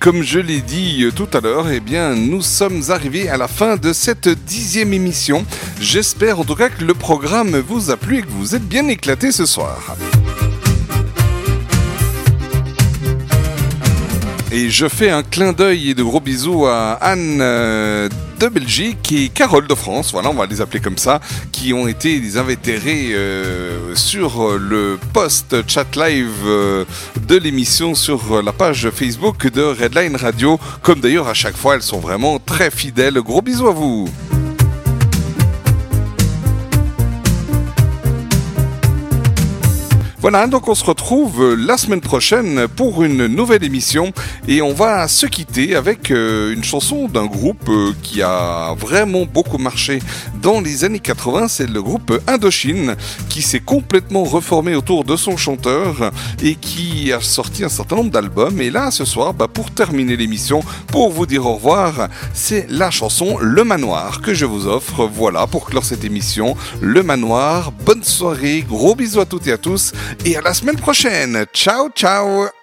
Comme je l'ai dit euh, tout à l'heure, eh bien, nous sommes arrivés à la fin de cette dixième émission. J'espère en tout cas que le programme vous a plu et que vous êtes bien éclatés ce soir. Et je fais un clin d'œil et de gros bisous à Anne euh, de Belgique et Carole de France, voilà, on va les appeler comme ça, qui ont été des invétérés euh, sur le post chat live euh, de l'émission sur la page Facebook de Redline Radio. Comme d'ailleurs à chaque fois, elles sont vraiment très fidèles. Gros bisous à vous. Voilà, donc on se retrouve euh, la semaine prochaine pour une nouvelle émission et on va se quitter avec euh, une chanson d'un groupe euh, qui a vraiment beaucoup marché dans les années 80, c'est le groupe Indochine qui s'est complètement reformé autour de son chanteur et qui a sorti un certain nombre d'albums. Et là ce soir, bah, pour terminer l'émission, pour vous dire au revoir, c'est la chanson Le Manoir que je vous offre, voilà pour clore cette émission, Le Manoir, bonne soirée, gros bisous à toutes et à tous et à la semaine prochaine. Ciao, ciao